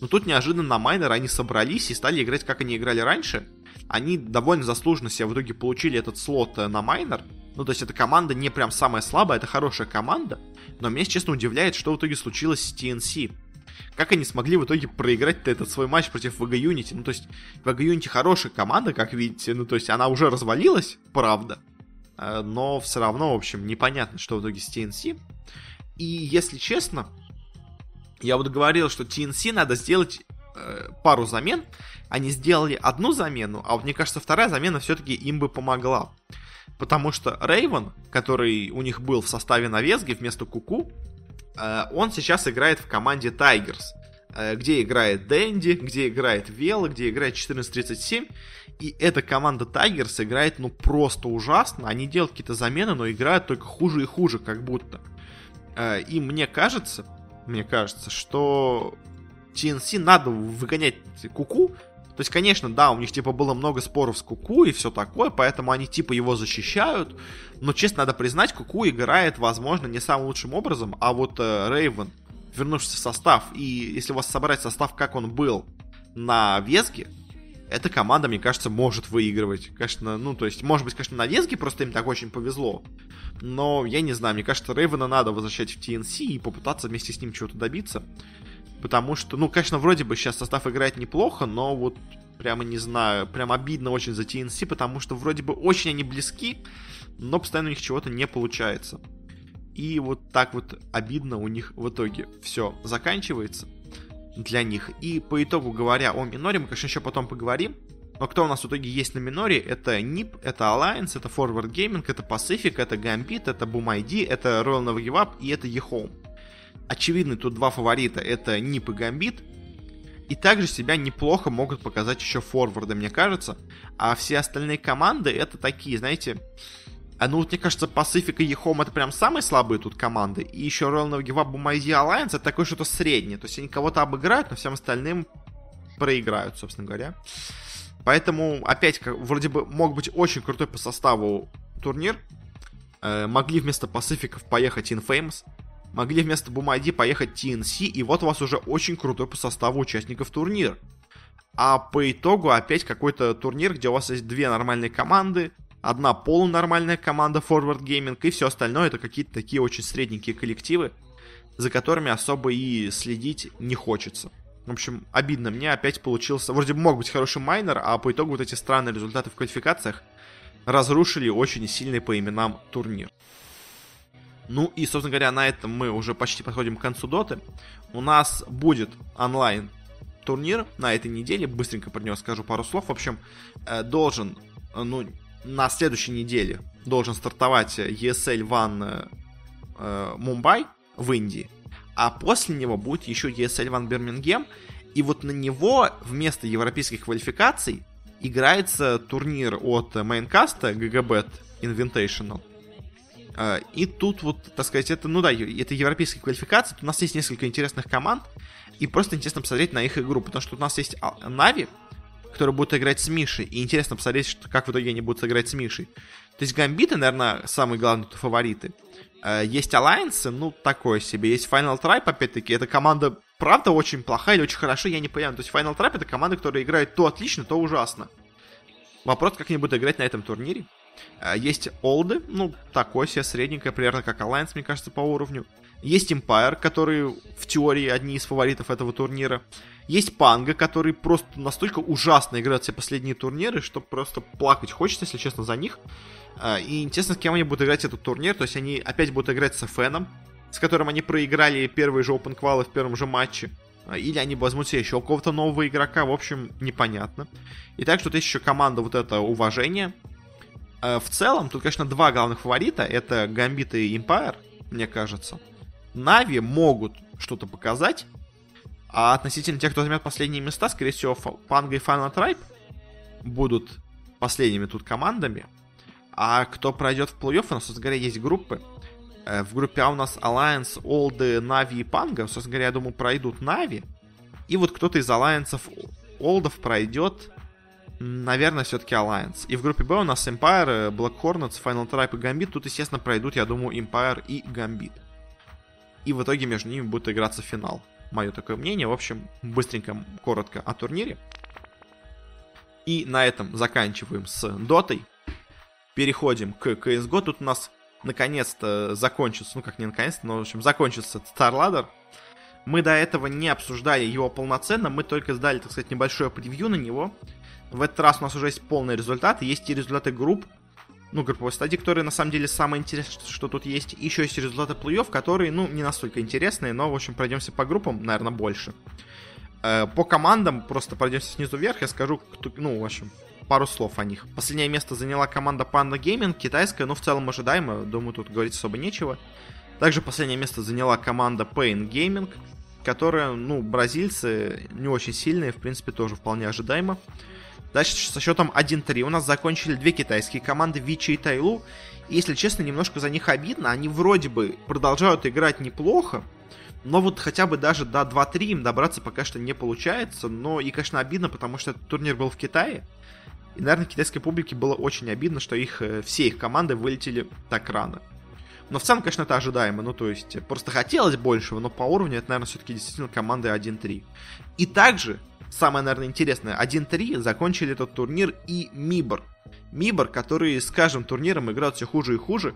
Но тут неожиданно на майнер они собрались и стали играть, как они играли раньше. Они довольно заслуженно себе в итоге получили этот слот э, на майнер. Ну, то есть эта команда не прям самая слабая, это хорошая команда. Но меня, честно, удивляет, что в итоге случилось с TNC. Как они смогли в итоге проиграть этот свой матч против VG Unity? Ну, то есть, VG Unity хорошая команда, как видите. Ну, то есть, она уже развалилась, правда. Э, но все равно, в общем, непонятно, что в итоге с TNC. И, если честно, я вот говорил, что TNC надо сделать э, пару замен. Они сделали одну замену, а вот мне кажется, вторая замена все-таки им бы помогла. Потому что Рейвен, который у них был в составе навесги вместо Куку, Э, он сейчас играет в команде Tigers, э, где играет Дэнди, где играет Вела, где играет 1437. И эта команда Tigers играет, ну, просто ужасно. Они делают какие-то замены, но играют только хуже и хуже, как будто. Э, и мне кажется, мне кажется, что TNC надо выгонять Куку, То есть, конечно, да, у них, типа, было много споров с Куку и все такое, поэтому они, типа, его защищают. Но, честно, надо признать, Куку играет, возможно, не самым лучшим образом, а вот э, Рейвен, вернувшись в состав, и если у вас собрать состав, как он был на Весге, эта команда, мне кажется, может выигрывать. Конечно, ну, то есть, может быть, конечно, на Весге просто им так очень повезло. Но я не знаю, мне кажется, Рейвена надо возвращать в TNC и попытаться вместе с ним чего-то добиться. Потому что, ну, конечно, вроде бы сейчас состав играет неплохо, но вот прямо не знаю, прям обидно очень за TNC, потому что вроде бы очень они близки, но постоянно у них чего-то не получается. И вот так вот обидно у них в итоге все заканчивается для них. И по итогу говоря о миноре, мы, конечно, еще потом поговорим. Но кто у нас в итоге есть на миноре, это NIP, это Alliance, это Forward Gaming, это Pacific, это Gambit, это Boom ID, это Royal Give Up и это eHome. Очевидно, тут два фаворита, это NIP и Gambit. И также себя неплохо могут показать еще форварды, мне кажется. А все остальные команды это такие, знаете, а ну вот мне кажется, Pacific и Ехом это прям самые слабые тут команды. И еще Royal Navy Web Bumaizi Alliance это такое что-то среднее. То есть они кого-то обыграют, но всем остальным проиграют, собственно говоря. Поэтому, опять, вроде бы мог быть очень крутой по составу турнир. Э, могли вместо Пасификов поехать Infamous. Могли вместо Бумайди поехать TNC. И вот у вас уже очень крутой по составу участников турнир. А по итогу опять какой-то турнир, где у вас есть две нормальные команды, одна полунормальная команда Forward Gaming, и все остальное это какие-то такие очень средненькие коллективы, за которыми особо и следить не хочется. В общем, обидно. Мне опять получился... Вроде бы мог быть хороший майнер, а по итогу вот эти странные результаты в квалификациях разрушили очень сильный по именам турнир. Ну и, собственно говоря, на этом мы уже почти подходим к концу доты. У нас будет онлайн турнир на этой неделе. Быстренько про него скажу пару слов. В общем, э, должен, э, ну, на следующей неделе должен стартовать ESL One э, в Индии, а после него будет еще ESL One Бирмингем, и вот на него вместо европейских квалификаций играется турнир от Майнкаста GGBet Invitational. Э, и тут вот, так сказать, это, ну да, это европейские квалификации. У нас есть несколько интересных команд, и просто интересно посмотреть на их игру, потому что у нас есть Нави, который будет играть с Мишей. И интересно посмотреть, что, как в итоге они будут играть с Мишей. То есть Гамбиты, наверное, самые главные фавориты. Э, есть Alliance, ну, такое себе. Есть Final Tribe, опять-таки, эта команда, правда, очень плохая или очень хорошая, я не понимаю. То есть Final Tribe это команда, которая играет то отлично, то ужасно. Вопрос, как они будут играть на этом турнире. Э, есть Олды, ну, такой себе средненькая, примерно как Alliance, мне кажется, по уровню. Есть Empire, который в теории одни из фаворитов этого турнира. Есть Панга, который просто настолько ужасно играет все последние турниры, что просто плакать хочется, если честно, за них. А, и интересно, с кем они будут играть этот турнир. То есть они опять будут играть с Феном, с которым они проиграли первые же Open Qual в первом же матче. А, или они возьмут себе еще какого-то нового игрока, в общем, непонятно. И так что есть еще команда вот это уважение. А, в целом, тут, конечно, два главных фаворита. Это Гамбит и Empire, мне кажется. Нави могут что-то показать, а относительно тех, кто займет последние места, скорее всего, Панга и Final Tribe будут последними тут командами. А кто пройдет в плей-офф, у нас, собственно говоря, есть группы. Э, в группе А у нас Alliance, Олды, Нави и Панга. Собственно говоря, я думаю, пройдут Нави. И вот кто-то из Alliance Олдов пройдет, наверное, все-таки Alliance. И в группе Б у нас Empire, Black Hornets, Final Tribe и Gambit. Тут, естественно, пройдут, я думаю, Empire и Gambit. И в итоге между ними будет играться финал мое такое мнение. В общем, быстренько, коротко о турнире. И на этом заканчиваем с дотой. Переходим к CSGO. Тут у нас наконец-то закончится, ну как не наконец-то, но в общем закончится StarLadder. Мы до этого не обсуждали его полноценно, мы только сдали, так сказать, небольшое превью на него. В этот раз у нас уже есть полный результат, есть и результаты групп, ну, групповой стадии, которые на самом деле самое интересное, что тут есть. Еще есть результаты плей-офф, которые, ну, не настолько интересные, но, в общем, пройдемся по группам, наверное, больше. Э, по командам просто пройдемся снизу вверх, я скажу, ну, в общем, пару слов о них. Последнее место заняла команда Panda Gaming, китайская, но в целом ожидаемо, думаю, тут говорить особо нечего. Также последнее место заняла команда Pain Gaming, которая, ну, бразильцы не очень сильные, в принципе, тоже вполне ожидаемо. Дальше со счетом 1-3 у нас закончили две китайские команды Вичи и Тайлу. И, если честно, немножко за них обидно. Они вроде бы продолжают играть неплохо, Но вот хотя бы даже до 2-3 им добраться пока что не получается. Но и, конечно, обидно, потому что этот турнир был в Китае. И, наверное, китайской публике было очень обидно, что их, э, все их команды вылетели так рано. Но в целом, конечно, это ожидаемо. Ну, то есть, просто хотелось большего, но по уровню это, наверное, все-таки действительно команды 1-3. И также, самое, наверное, интересное, 1-3 закончили этот турнир и Мибор. Мибор, которые с каждым турниром играют все хуже и хуже.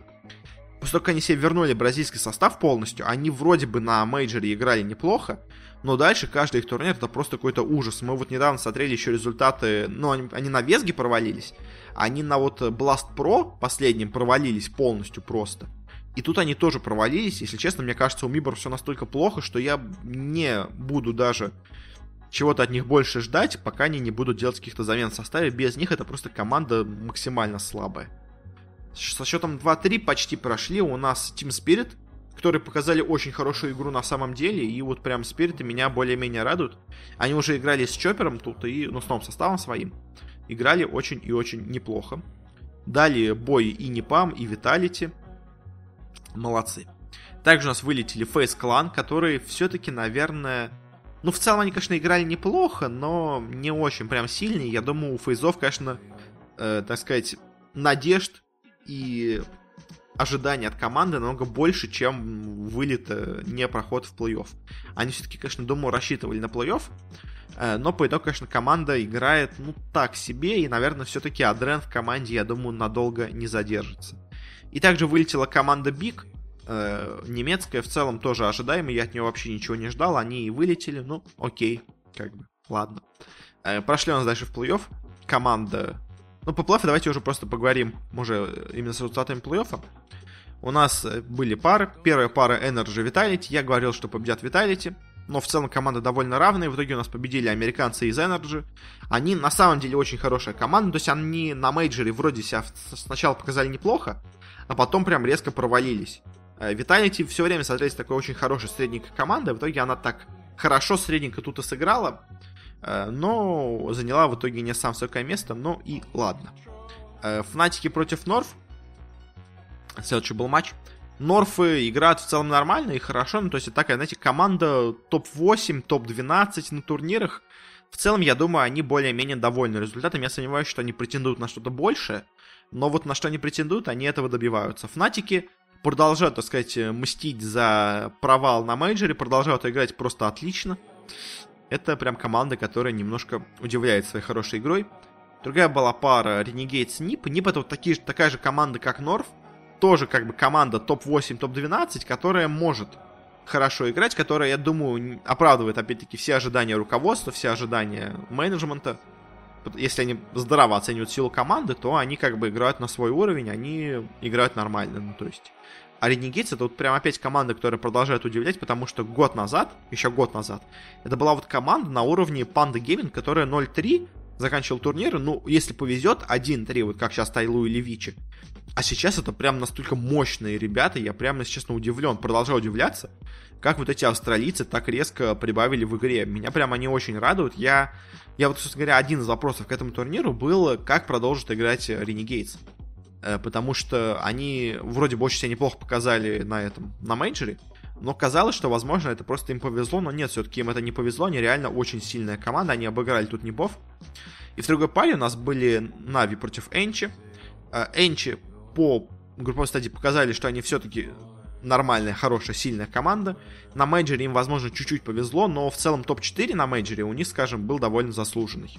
После того, как они себе вернули бразильский состав полностью, они вроде бы на мейджоре играли неплохо, но дальше каждый их турнир это просто какой-то ужас. Мы вот недавно смотрели еще результаты, ну, они, они на Везге провалились, они на вот Blast Pro последнем провалились полностью просто. И тут они тоже провалились. Если честно, мне кажется, у Мибор все настолько плохо, что я не буду даже чего-то от них больше ждать, пока они не будут делать каких-то замен в составе. Без них это просто команда максимально слабая. Со счетом 2-3 почти прошли у нас Team Spirit, которые показали очень хорошую игру на самом деле, и вот прям Спириты меня более-менее радуют. Они уже играли с Чопером тут и, ну, с новым составом своим. Играли очень и очень неплохо. Далее бой и Непам, и Виталити. Молодцы. Также у нас вылетели Face Clan, которые все-таки, наверное... Ну, в целом они, конечно, играли неплохо, но не очень прям сильные. Я думаю, у Фейзов, конечно, э, так сказать, надежд и ожиданий от команды намного больше, чем вылет э, не проход в плей-офф. Они все-таки, конечно, думаю, рассчитывали на плей-офф, э, но по итогу, конечно, команда играет, ну, так себе, и, наверное, все-таки Адрен в команде, я думаю, надолго не задержится. И также вылетела команда Биг, э, немецкая, в целом тоже ожидаемо, я от нее вообще ничего не ждал, они и вылетели, ну, окей, как бы, ладно. Прошли у нас дальше в плей-офф, команда ну, по плей давайте уже просто поговорим уже именно с результатами плей-оффа. У нас э, были пары. Первая пара Energy Vitality. Я говорил, что победят Vitality. Но в целом команда довольно равная. В итоге у нас победили американцы из Energy. Они на самом деле очень хорошая команда. То есть они на мейджоре вроде себя сначала показали неплохо, а потом прям резко провалились. Э, Vitality все время смотрелись такой очень хорошей средненькой командой. В итоге она так хорошо средненько тут и сыграла. Э, но заняла в итоге не самое высокое место, но и ладно. Э, Фнатики против North. Следующий был матч. Норфы играют в целом нормально и хорошо, ну то есть такая, знаете, команда топ-8, топ-12 на турнирах. В целом, я думаю, они более-менее довольны результатом. Я сомневаюсь, что они претендуют на что-то большее, но вот на что они претендуют, они этого добиваются. Фнатики продолжают, так сказать, мстить за провал на мейджоре, продолжают играть просто отлично. Это прям команда, которая немножко удивляет своей хорошей игрой. Другая была пара Renegades Nip. Nip это вот такие, такая же команда, как Норф. Тоже как бы команда топ-8, топ-12, которая может хорошо играть, которая, я думаю, оправдывает, опять-таки, все ожидания руководства, все ожидания менеджмента. Если они здраво оценивают силу команды, то они как бы играют на свой уровень, они играют нормально. Ну, то есть а Renegades это вот прям опять команда, которая продолжает удивлять, потому что год назад, еще год назад, это была вот команда на уровне Panda Gaming, которая 0-3 заканчивал турниры, ну, если повезет, 1-3, вот как сейчас Тайлу или Вичи. А сейчас это прям настолько мощные ребята, я прям, если честно, удивлен, продолжаю удивляться, как вот эти австралийцы так резко прибавили в игре. Меня прям они очень радуют. Я, я вот, собственно говоря, один из вопросов к этому турниру был, как продолжит играть Renegades. Э, потому что они вроде бы очень себя неплохо показали на этом, на мейджоре, но казалось, что, возможно, это просто им повезло, но нет, все-таки им это не повезло, они реально очень сильная команда, они обыграли тут Нипов. И в другой паре у нас были Нави против ENCE. Э, ENCE по групповой стадии показали, что они все-таки нормальная, хорошая, сильная команда. На мейджоре им, возможно, чуть-чуть повезло, но в целом топ-4 на мейджоре у них, скажем, был довольно заслуженный.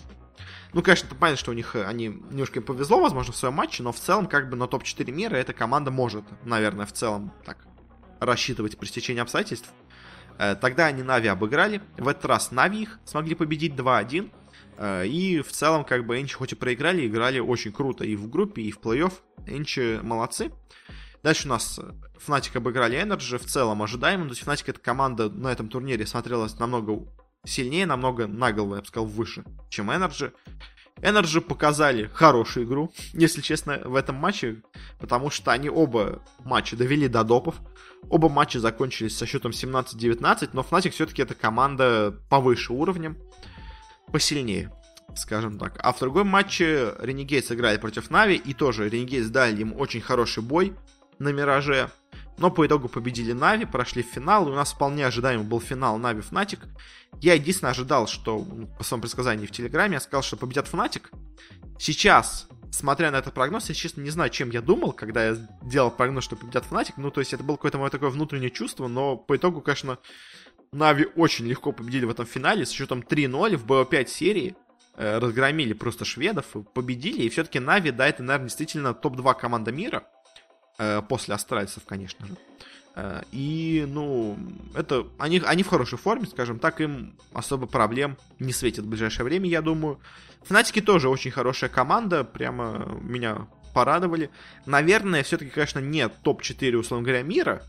Ну, конечно, это понятно, что у них э, они немножко им повезло, возможно, в своем матче, но в целом, как бы на топ-4 мира эта команда может, наверное, в целом так рассчитывать при стечении обстоятельств. Э, тогда они Нави обыграли. В этот раз Нави их смогли победить 2-1. Э, и в целом, как бы, Энчи хоть и проиграли, играли очень круто и в группе, и в плей-офф. Энчи молодцы. Дальше у нас Fnatic обыграли Energy, в целом ожидаемо. То есть Fnatic эта команда на этом турнире смотрелась намного сильнее, намного на голову, я бы сказал, выше, чем Energy. Energy показали хорошую игру, если честно, в этом матче, потому что они оба матча довели до допов. Оба матча закончились со счетом 17-19, но Fnatic все-таки это команда повыше уровнем, посильнее, скажем так. А в другом матче Renegades сыграли против Нави, и тоже Renegades дали им очень хороший бой на Мираже. Но по итогу победили Нави, прошли в финал, и у нас вполне ожидаемо был финал Нави Fnatic. Я единственное ожидал, что по своему предсказанию в Телеграме я сказал, что победят Fnatic. Сейчас, смотря на этот прогноз, я, честно, не знаю, чем я думал, когда я делал прогноз, что победят Фнатик. Ну, то есть это было какое-то мое такое внутреннее чувство, но по итогу, конечно, Нави очень легко победили в этом финале с учетом 3-0 в БО5 серии. Э, разгромили просто шведов, победили. И все-таки Нави, да, это, наверное, действительно топ-2 команда мира. Э, после астральцев, конечно же. Э, и, ну, это они, они в хорошей форме, скажем так, им особо проблем не светит в ближайшее время, я думаю. Фнатики тоже очень хорошая команда, прямо меня порадовали. Наверное, все-таки, конечно, нет топ-4, условно говоря, мира.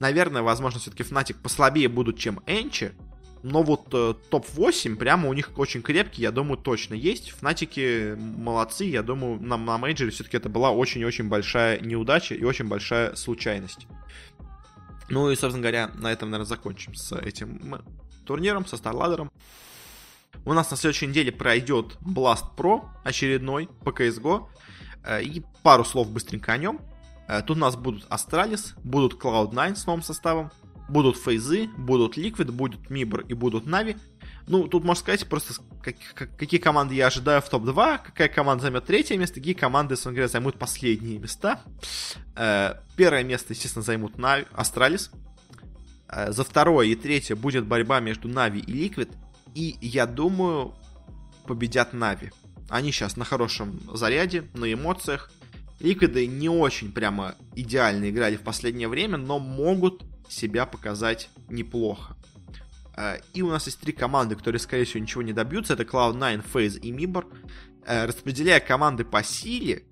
Наверное, возможно, все-таки Фнатик послабее будут, чем ENCE. Но вот э, топ-8 прямо у них очень крепкий, я думаю, точно есть. Фнатики молодцы, я думаю, на, на мейджоре все-таки это была очень-очень большая неудача и очень большая случайность. Ну и, собственно говоря, на этом, наверное, закончим с этим турниром, со StarLadder ом. У нас на следующей неделе пройдет Blast Pro очередной по CSGO. Э, и пару слов быстренько о нем. Э, тут у нас будут Astralis, будут Cloud9 с новым составом, Будут фейзы, будут Liquid, будут MIBR и будут Na'Vi. Ну, тут можно сказать просто, как, как, какие команды я ожидаю в топ-2, какая команда займет третье место, какие команды, собственно говоря, займут последние места. Э, первое место, естественно, займут Na'Vi, Astralis. Э, за второе и третье будет борьба между Нави и Liquid. И я думаю, победят Нави. Они сейчас на хорошем заряде, на эмоциях. Ликвиды не очень прямо идеально играли в последнее время, но могут себя показать неплохо. Э, и у нас есть три команды, которые, скорее всего, ничего не добьются. Это Cloud9, FaZe и Mibor. Э, распределяя команды по силе,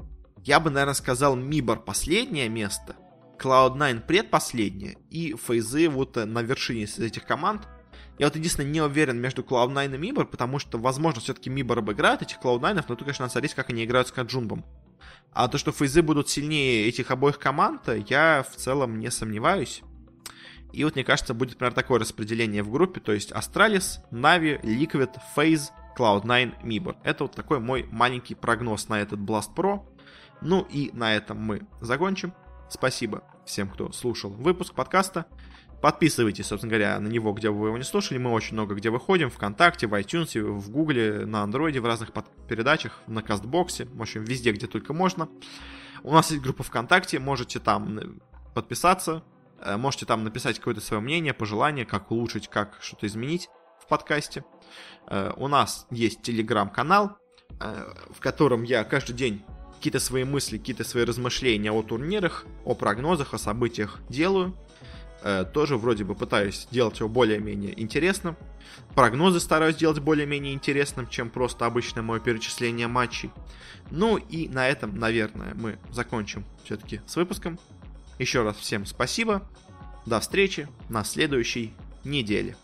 я бы, наверное, сказал Mibor последнее место, Cloud9 предпоследнее, и FaZe вот э, на вершине из этих команд. Я вот единственное не уверен между Cloud9 и Mibor, потому что, возможно, все-таки Mibor обыграет этих Cloud9, но тут, конечно, надо смотреть, как они играют с Каджунбом. А то, что фейзы будут сильнее этих обоих команд, я в целом не сомневаюсь. И вот, мне кажется, будет, например, такое распределение в группе, то есть Astralis, Navi, Liquid, FaZe, Cloud9, Mibor. Это вот такой мой маленький прогноз на этот Blast Pro. Ну и на этом мы закончим. Спасибо всем, кто слушал выпуск подкаста. Подписывайтесь, собственно говоря, на него, где вы его не слушали. Мы очень много где выходим. ВКонтакте, в iTunes, в Гугле, на Андроиде, в разных передачах, на Кастбоксе. В общем, везде, где только можно. У нас есть группа ВКонтакте. Можете там подписаться, можете там написать какое-то свое мнение, пожелание, как улучшить, как что-то изменить в подкасте. Э, у нас есть телеграм-канал, э, в котором я каждый день какие-то свои мысли, какие-то свои размышления о турнирах, о прогнозах, о событиях делаю. Тоже вроде бы пытаюсь делать его более-менее интересным. Прогнозы стараюсь делать более-менее интересным, чем просто обычное мое перечисление матчей. Ну и на этом, наверное, мы закончим все-таки с выпуском. Еще раз всем спасибо. До встречи на следующей неделе.